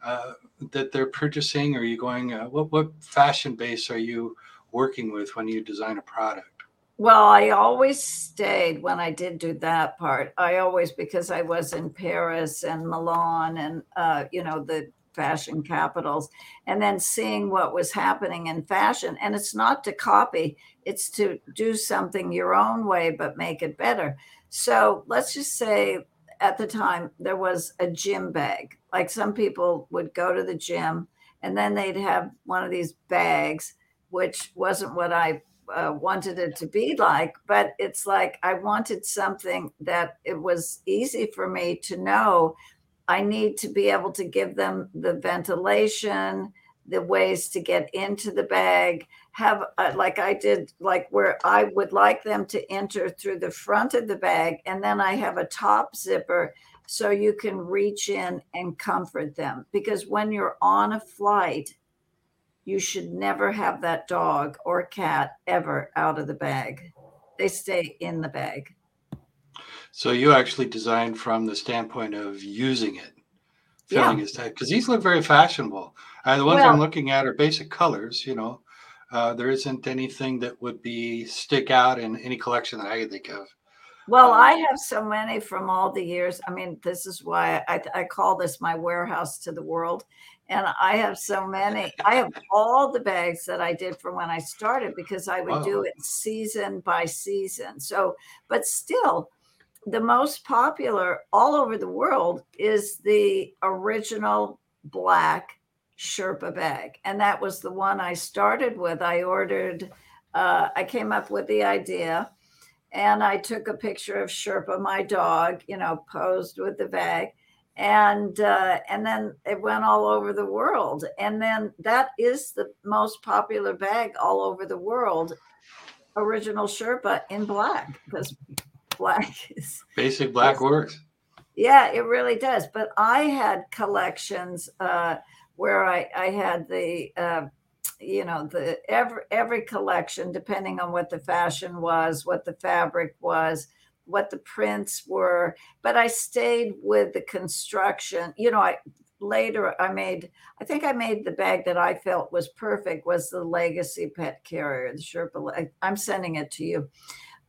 uh, that they're purchasing? Are you going, uh, what, what fashion base are you working with when you design a product? Well, I always stayed when I did do that part. I always, because I was in Paris and Milan and, uh, you know, the fashion capitals and then seeing what was happening in fashion. And it's not to copy, it's to do something your own way, but make it better. So let's just say at the time there was a gym bag. Like some people would go to the gym and then they'd have one of these bags, which wasn't what I uh, wanted it to be like, but it's like I wanted something that it was easy for me to know I need to be able to give them the ventilation, the ways to get into the bag, have uh, like I did, like where I would like them to enter through the front of the bag, and then I have a top zipper so you can reach in and comfort them. Because when you're on a flight, you should never have that dog or cat ever out of the bag. They stay in the bag. So you actually designed from the standpoint of using it, filling Yeah. his type, because these look very fashionable. Uh, the ones Well- I'm looking at are basic colors. You know, uh, there isn't anything that would be stick out in any collection that I can think of. Well, Um, I have so many from all the years. I mean, this is why I, I call this my warehouse to the world. And I have so many. I have all the bags that I did from when I started because I would do it season by season. So, but still, the most popular all over the world is the original black Sherpa bag. And that was the one I started with. I ordered, uh, I came up with the idea and I took a picture of Sherpa, my dog, you know, posed with the bag, and uh, and then it went all over the world. And then that is the most popular bag all over the world, original Sherpa in black because black is Basic black Yes. works. yeah, it really does. But I had collections uh, where I, I had the, uh, you know, the every every collection, depending on what the fashion was, what the fabric was, what the prints were. But I stayed with the construction. You know, I later I made. I think I made the bag that I felt was perfect was the Legacy Pet Carrier, the Sherpa. I'm sending it to you.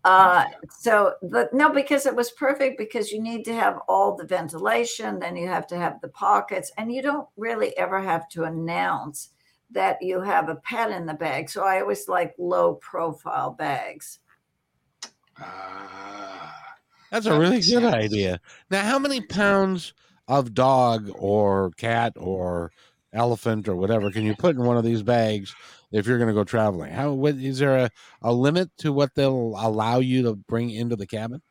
Uh, so the no, because it was perfect because you need to have all the ventilation, then you have to have the pockets, and you don't really ever have to announce that you have a pet in the bag. So I always like low profile bags. Ah. That's a That really good sense. idea. Now, how many pounds of dog or cat or elephant or whatever can you put in one of these bags if you're going to go traveling? How what, is there a, a limit to what they'll allow you to bring into the cabin?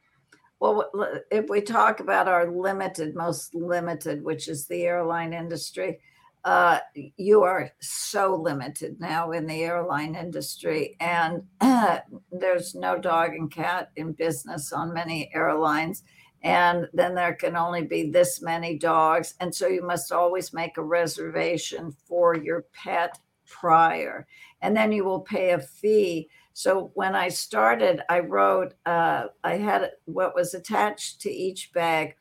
Well, if we talk about our limited, most limited, which is the airline industry, uh, you are so limited now in the airline industry, and there's no dog and cat in business on many airlines. And then there can only be this many dogs. And so you must always make a reservation for your pet prior. And then you will pay a fee so when I started, I wrote, uh, I had what was attached to each bag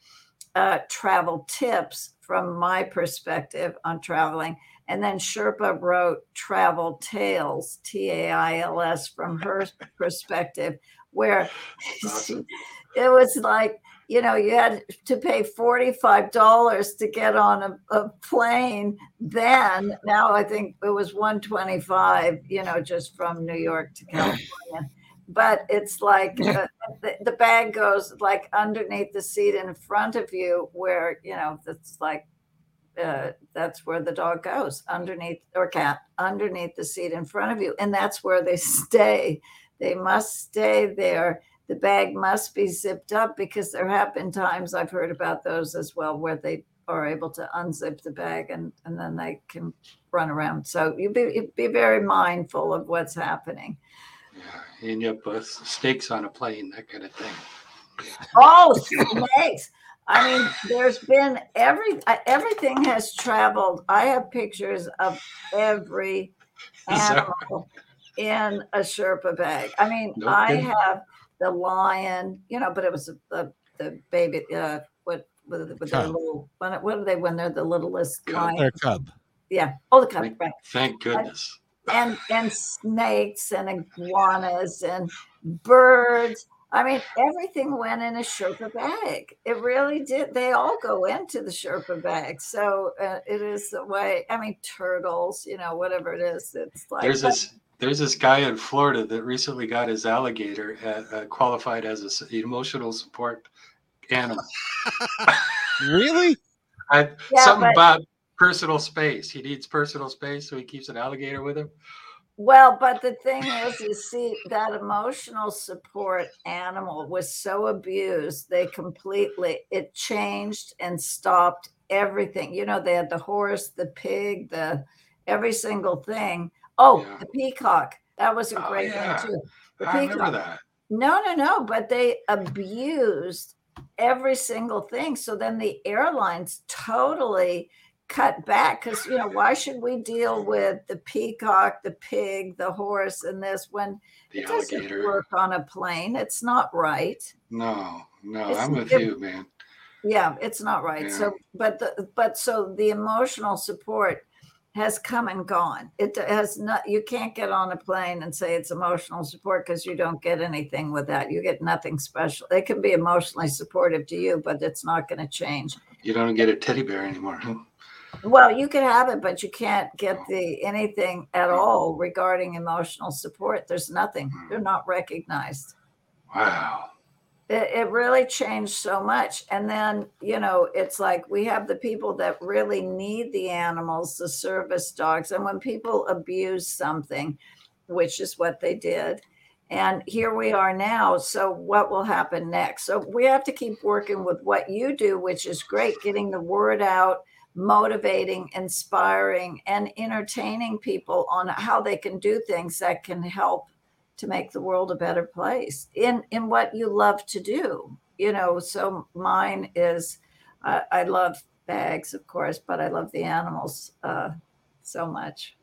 uh, travel tips from my perspective on traveling. And then Sherpa wrote travel tales, T A I L S, from her perspective, where it was like, you know, you had to pay $45 to get on a, a plane then. Now I think it was 125, you know, just from New York to California. But it's like uh, the, the bag goes like underneath the seat in front of you, where, you know, that's like, uh, that's where the dog goes underneath or cat underneath the seat in front of you. And that's where they stay. They must stay there the bag must be zipped up because there have been times I've heard about those as well where they are able to unzip the bag and, and then they can run around. So you be you be very mindful of what's happening. Yeah. And you put stakes on a plane, that kind of thing. Oh, snakes! I mean, there's been every uh, everything has traveled. I have pictures of every animal in a Sherpa bag. I mean, No I have the lion, you know, but it was the the baby. Uh, what with, with their little when what are they when they're the littlest Cub. lion? Their cub. Yeah. Oh, the cub, Right. right? Thank goodness. And and snakes and iguanas and birds. I mean, everything went in a Sherpa bag. It really did. They all go into the Sherpa bag. So uh, it is the way. I mean, turtles, you know, whatever it is. It's like There's this there's this guy in Florida that recently got his alligator at, uh, qualified as a s- emotional support animal. Really? I, Yeah, something but- about personal space. He needs personal space, so he keeps an alligator with him. Well, but the thing is, you see, that emotional support animal was so abused, they completely it changed and stopped everything. You know, they had the horse, the pig, the every single thing. Oh, Yeah. the peacock. That was a Oh, great yeah. thing too. The I remember that. No, no, no. But they abused every single thing. So then the airlines totally cut back because, you know, why should we deal with the peacock, the pig, the horse, and this when The it doesn't alligator. work on a plane? It's not right. No, no, It's- I'm with it- you, man. Yeah, it's not right. Yeah. So, but the but so the emotional support has come and gone. It has not. You can't get on a plane and say it's emotional support because you don't get anything with that. You get nothing special. They can be emotionally supportive to you, but it's not going to change. You don't get a teddy bear anymore. Well, you can have it, but you can't get the anything at all regarding emotional support. There's nothing. Hmm. They're not recognized. Wow. it, it really changed so much and then you know it's like we have the people that really need the animals the service dogs and when people abuse something which is what they did and here we are now so what will happen next so we have to keep working with what you do which is great getting the word out motivating inspiring and entertaining people on how they can do things that can help to make the world a better place in in what you love to do. You know so mine is i, I love bags of course but i love the animals uh, so much.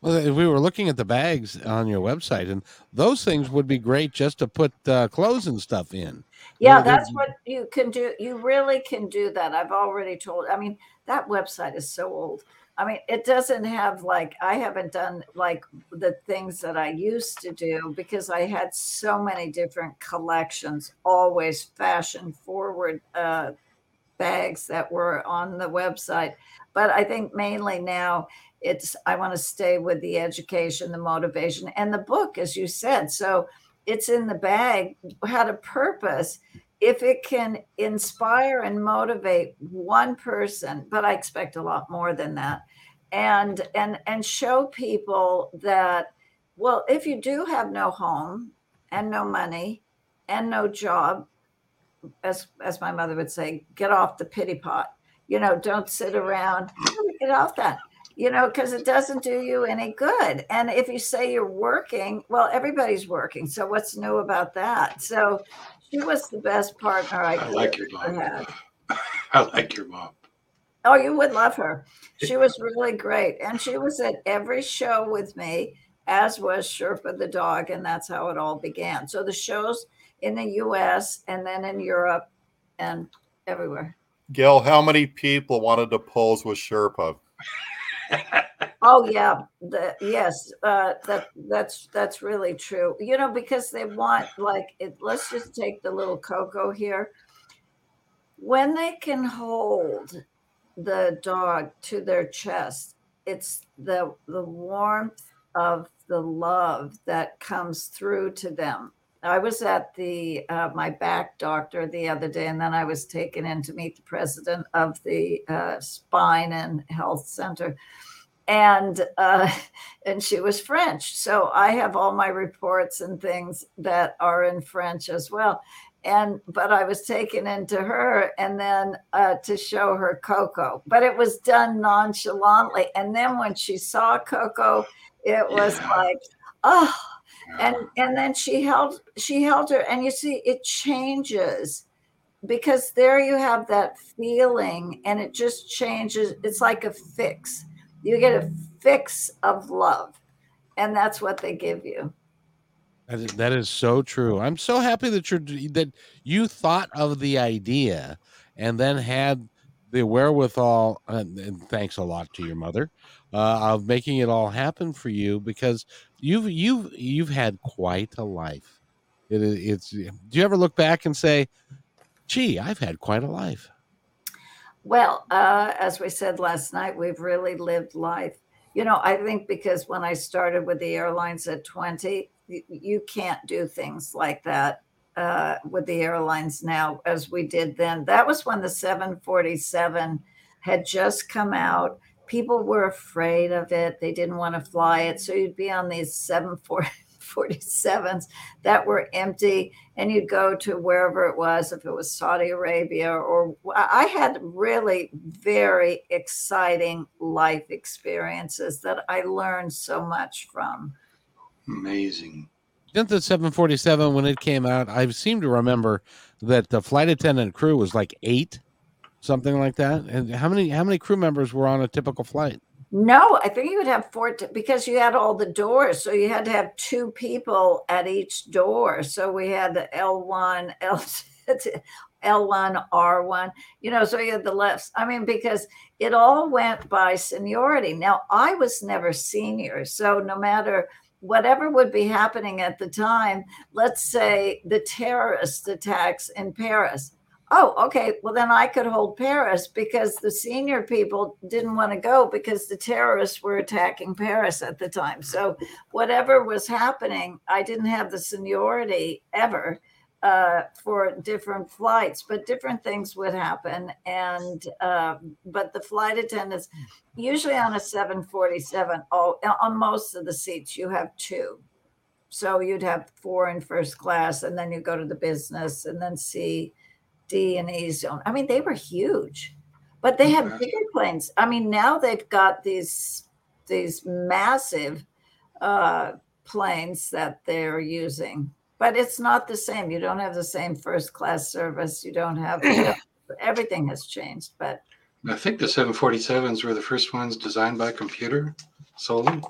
Well, we were looking at the bags on your website, and those things would be great just to put uh, clothes and stuff in. yeah that's what you can do you really can do that. I've already told i mean that website is so old. I mean it doesn't have like i haven't done like the things that i used to do because i had so many different collections always fashion forward uh, bags that were on the website. But i think mainly now it's i want to stay with the education the motivation and the book as you said. So it's in the bag. Had a purpose if it can inspire and motivate one person but i expect a lot more than that and and and show people that well if you do have no home and no money and no job as as my mother would say get off the pity pot. You know don't sit around get off that you know because it doesn't do you any good. And if you say you're working well everybody's working so what's new about that? So she was the best partner i, I could like your ever mom. had. I like your mom. Oh, you would love her. She was really great. And she was at every show with me, as was Sherpa the dog. And that's how it all began. So the shows in the US and then in Europe and everywhere. Gayle, how many people wanted to pose with Sherpa? Oh yeah, the, yes, uh, that that's that's really true. You know, because they want like it, let's just take the little Coco here. When they can hold the dog to their chest, it's the the warmth of the love that comes through to them. I was at the uh, my back doctor the other day, and then I was taken in to meet the president of the uh, spine and health center and uh, and she was French. So I have all my reports and things that are in French as well. And but I was taken into her and then uh, to show her Coco, but it was done nonchalantly. And then when she saw Coco, it was like, oh, and and then she held she held her, and you see it changes because there you have that feeling, and it just changes. It's like a fix you get a fix of love and that's what they give you That is, that is so true. I'm so happy that you're that you thought of the idea and then had the wherewithal. And, and thanks a lot to your mother uh, of making it all happen for you because you've you've you've had quite a life. It. It's. Do you ever look back and say, "Gee, I've had quite a life"? Well, uh, as we said last night, we've really lived life. You know, I think because when I started with the airlines at 20, you can't do things like that uh, with the airlines now as we did then. That was when the 747 had just come out. People were afraid of it. They didn't want to fly it. So you'd be on these 747s that were empty, and you'd go to wherever it was, if it was Saudi Arabia, or I had really very exciting life experiences that I learned so much from. Amazing. Didn't the 747 when it came out? I seem to remember that the flight attendant crew was like eight, something like that. And how many how many crew members were on a typical flight? No, I think you would have four t- because you had all the doors, so you had to have two people at each door. So we had the L one, L L one, R one. You know, so you had the lefts. I mean, because it all went by seniority. Now I was never senior, so no matter whatever would be happening at the time, let's say the terrorist attacks in Paris. Oh, okay. Well, then I could hold Paris because the senior people didn't want to go because the terrorists were attacking Paris at the time. So, whatever was happening, I didn't have the seniority ever uh, for different flights, but different things would happen. And uh, but the flight attendants, usually on a 747, oh, on most of the seats, you have two. So you'd have four in first class, and then you go to the business, and then C, D, and E zone. I mean, they were huge, but they had bigger planes. I mean, now they've got these these massive uh, planes that they're using but it's not the same. You don't have the same first class service. You don't have everything has changed. But I think the 747s were the first ones designed by computer solely.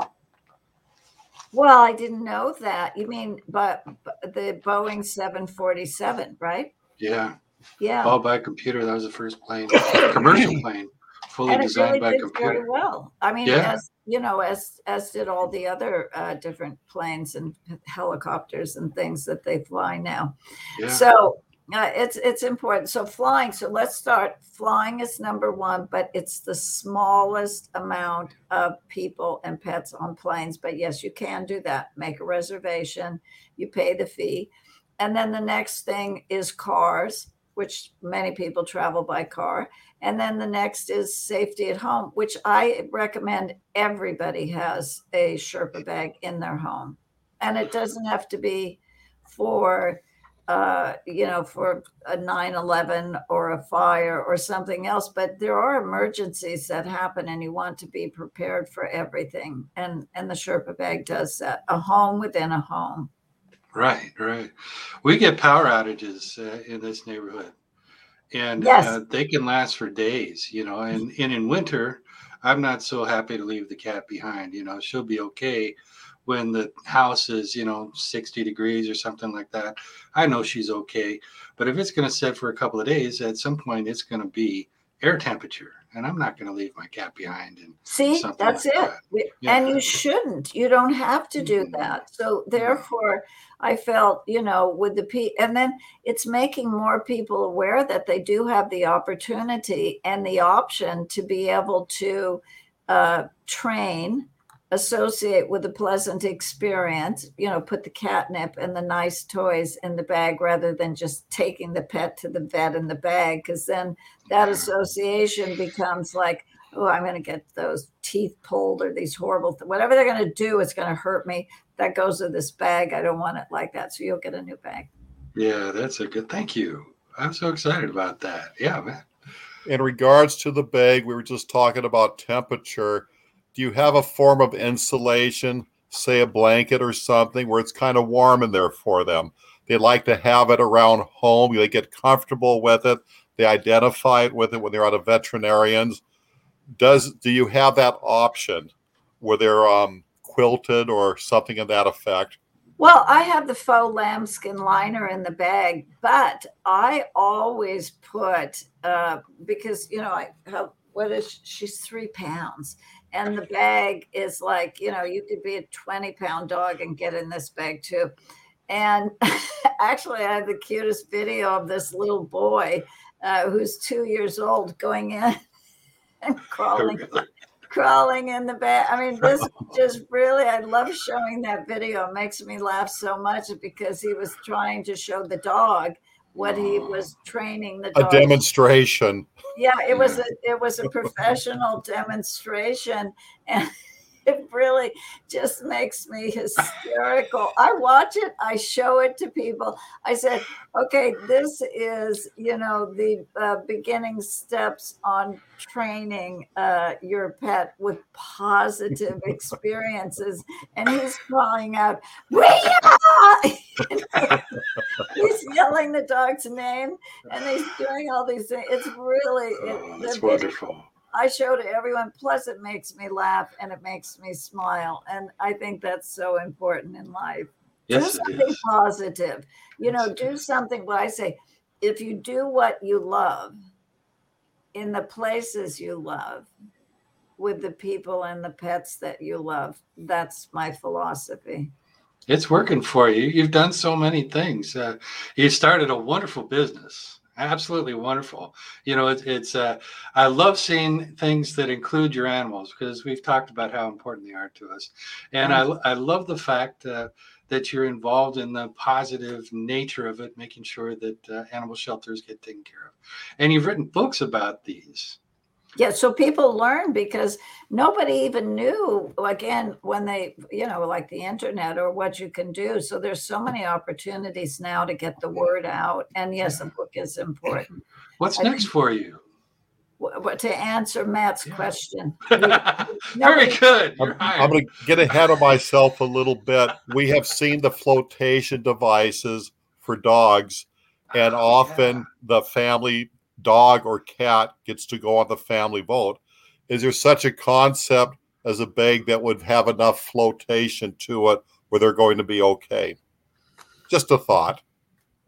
Well, I didn't know that. You mean, but, but the Boeing 747, right? Yeah. Yeah. All by computer. That was the first plane, commercial plane, fully and designed really by did computer. very well. I mean, Yeah. as you know, as as did all the other uh, different planes and helicopters and things that they fly now. Yeah. So uh, it's it's important. So flying. So let's start. Flying is number one, but it's the smallest amount of people and pets on planes. But yes, you can do that. Make a reservation. You pay the fee, and then the next thing is cars, which many people travel by car. And then the next is safety at home, which I recommend everybody has a Sherpa bag in their home. And it doesn't have to be for uh, you know, for a 9 11 or a fire or something else. But there are emergencies that happen and you want to be prepared for everything. And, and the Sherpa bag does that a home within a home. Right, right. We get power outages uh, in this neighborhood, and Yes. uh, they can last for days. You know, and, and in winter, I'm not so happy to leave the cat behind. You know, she'll be okay when the house is you know 60 degrees or something like that. I know she's okay, but if it's going to sit for a couple of days, at some point it's going to be air temperature, and I'm not going to leave my cat behind. And See, that's like it. that. Yeah. And you shouldn't. You don't have to do Mhm. that. So therefore, I felt, you know, with the P and then it's making more people aware that they do have the opportunity and the option to be able to uh, train, associate with a pleasant experience, you know, put the catnip and the nice toys in the bag rather than just taking the pet to the vet in the bag, because then that association becomes like, oh, I'm going to get those teeth pulled or these horrible, th- whatever they're going to do, it's going to hurt me. That goes with this bag. I don't want it like that. So you'll get a new bag. yeah, that's a good. Thank you. I'm so excited about that. Yeah, man. In regards to the bag, we were just talking about temperature. Do you have a form of insulation, say a blanket or something, where it's kind of warm in there for them? They like to have it around home. They get comfortable with it. They identify it with it when they're at a veterinarian's. Does do you have that option where they're um, quilted or something of that effect? Well, I have the faux lambskin liner in the bag, but I always put uh, because you know I what is she's three pounds, and the bag is like you know you could be a twenty pound dog and get in this bag too, And actually, I have the cutest video of this little boy uh, who's two years old going in and crawling, crawling in the bed. I mean, this just really, I love showing that video. It makes me laugh so much because he was trying to show the dog what he was training the dog. A demonstration. Yeah, it was a it was a professional demonstration, and it really just makes me hysterical. I watch it, I show it to people. I said, "Okay, this is you know the uh, beginning steps on training uh, your pet with positive experiences," and he's calling out, he's yelling the dog's name, and he's doing all these things. It's really it, Oh, that's wonderful. I show to everyone. Plus, it makes me laugh and it makes me smile. And I think that's so important in life. Yes, do something positive. You know, Yes, do something. What I say, if you do what you love in the places you love, with the people and the pets that you love, that's my philosophy. It's working for you. You've done so many things. Uh, you started a wonderful business. Absolutely wonderful. You know, it, it's. Uh, I love seeing things that include your animals because we've talked about how important they are to us, and I, I love the fact uh, that you're involved in the positive nature of it, making sure that uh, animal shelters get taken care of. And you've written books about these. Yeah, so people learn because nobody even knew again when they, you know, like the internet or what you can do. So there's so many opportunities now to get the word out. And yes, a book is important. What's I next think- for you? Wh- But to answer Matt's Yeah. question, Very good. I'm, I'm going to get ahead of myself a little bit. We have seen the flotation devices for dogs, and Oh, often yeah. the family dog or cat gets to go on the family vote. Is there such a concept as a bag that would have enough flotation to it where they're going to be okay? Just a thought.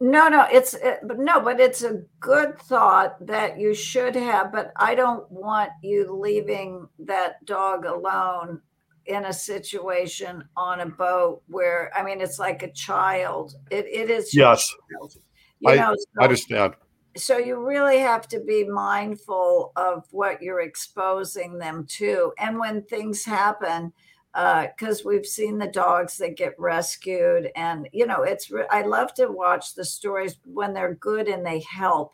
No, no, it's eh, it, no, but it's a good thought that you should have. But I don't want you leaving that dog alone in a situation on a boat where I mean it's like a child. It it is Yes, child, you I- know. I understand. So you really have to be mindful of what you're exposing them to, and when things happen because we've seen the dogs that get rescued and you know it's re- i love to watch the stories when they're good and they help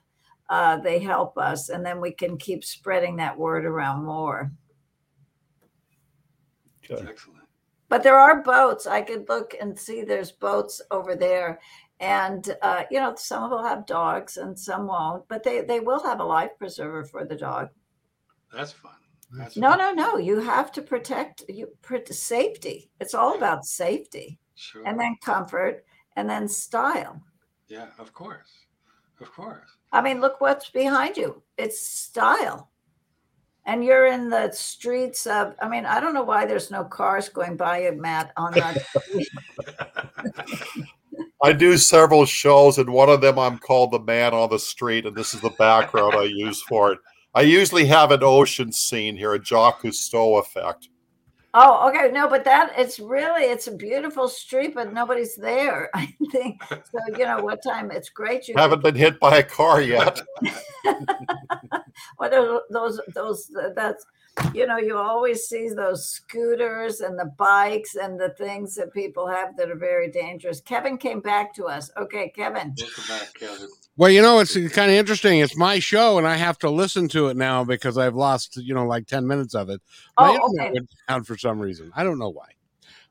uh, they help us and then we can keep spreading that word around more Okay. Excellent. but there are boats i could look and see there's boats over there and uh, you know some of them will have dogs and some won't but they they will have a life preserver for the dog That's fun. That's no fun. no no you have to protect you pr- safety it's all about safety Sure. and then comfort and then style yeah, of course. Of course. I mean, look what's behind you. It's style. And you're in the streets of, I mean, I don't know why there's no cars going by you, Matt, on that. I do several shows, and one of them I'm called the man on the street, and this is the background I use for it. I usually have an ocean scene here, a Jacques Cousteau effect. oh, okay. No, but that it's really it's a beautiful street, but nobody's there. I think so. You know what time? It's great. You Haven't been hit by a car yet. what are those those that's you know you always see those scooters and the bikes and the things that people have that are very dangerous kevin came back to us okay kevin Welcome back, Kevin. Well, you know, it's kind of interesting. It's my show, and I have to listen to it now because I've lost, you know, like 10 minutes of it. My oh internet okay went down for some reason. I don't know why.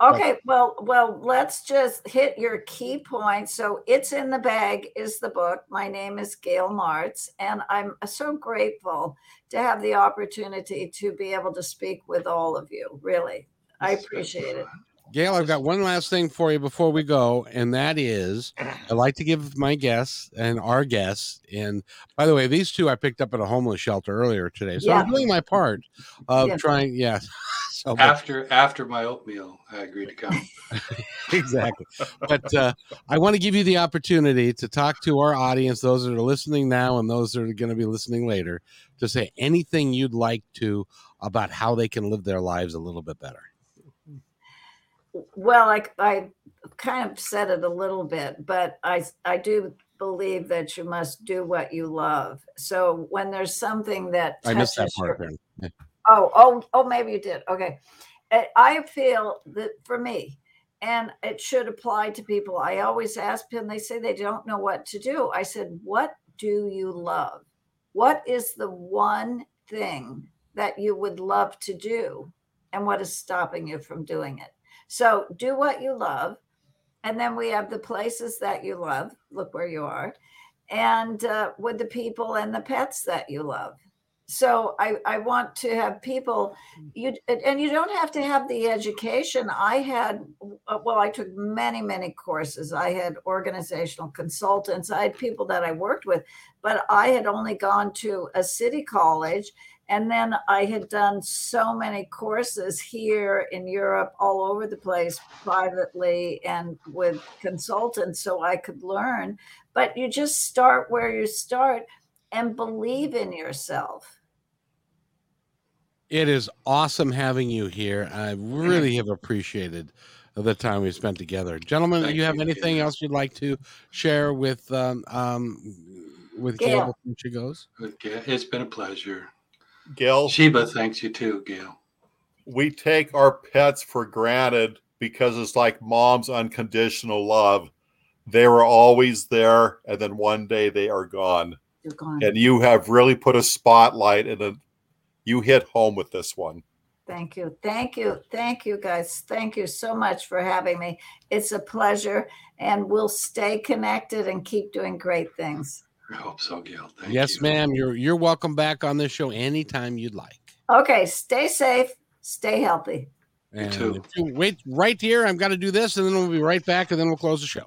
Okay well well let's just hit your key points so it's in the bag is the book my name is Gayle Martz and i'm so grateful to have the opportunity to be able to speak with all of you really i This has been appreciate it. Gayle, I've got one last thing for you before we go, and that is I like to give my guests and our guests. And by the way, these two I picked up at a homeless shelter earlier today, so I'm doing my part of Yeah. trying. Yeah, so but- After after my oatmeal, I agreed to come. exactly. But uh, I want to give you the opportunity to talk to our audience, those that are listening now and those that are going to be listening later, to say anything you'd like to about how they can live their lives a little bit better. Well, I, I kind of said it a little bit, but I I do believe that you must do what you love. So when there's something that I missed that touches your- part there. Oh, oh, oh, maybe you did. Okay. I- feel that for me, and it should apply to people. I always ask them, they say they don't know what to do. I said, What do you love? What is the one thing that you would love to do? And what is stopping you from doing it? So do what you love. And then we have the places that you love. Look where you are. And uh, with the people and the pets that you love so I, I want to have people you and you don't have to have the education. I had uh, well i took many many courses. I had organizational consultants. I had people that i worked with but i had only gone to a city college and then i had done so many courses here in europe all over the place privately and with consultants so i could learn. But you just start where you start and believe in yourself. It is awesome having you here. I really have appreciated the time we spent together, gentlemen. do Thank you have you, anything Gayle. else you'd like to share with um, um with Gayle. Gayle before she goes? It's been a pleasure. Gayle Sheba thanks you too, Gayle. we take our pets for granted because it's like mom's unconditional love. They were always there, and then one day they are gone. You're gone. And you have really put a spotlight in a, you hit home with this one. Thank you. Thank you. Thank you, guys. Thank you so much for having me. It's a pleasure, and we'll stay connected and keep doing great things. I hope so, Gayle. Thank yes, you. ma'am. You're you're welcome back on this show anytime you'd like. Okay, stay safe, stay healthy. And too. you wait right here, I've got to do this, and then we'll be right back, and then we'll close the show.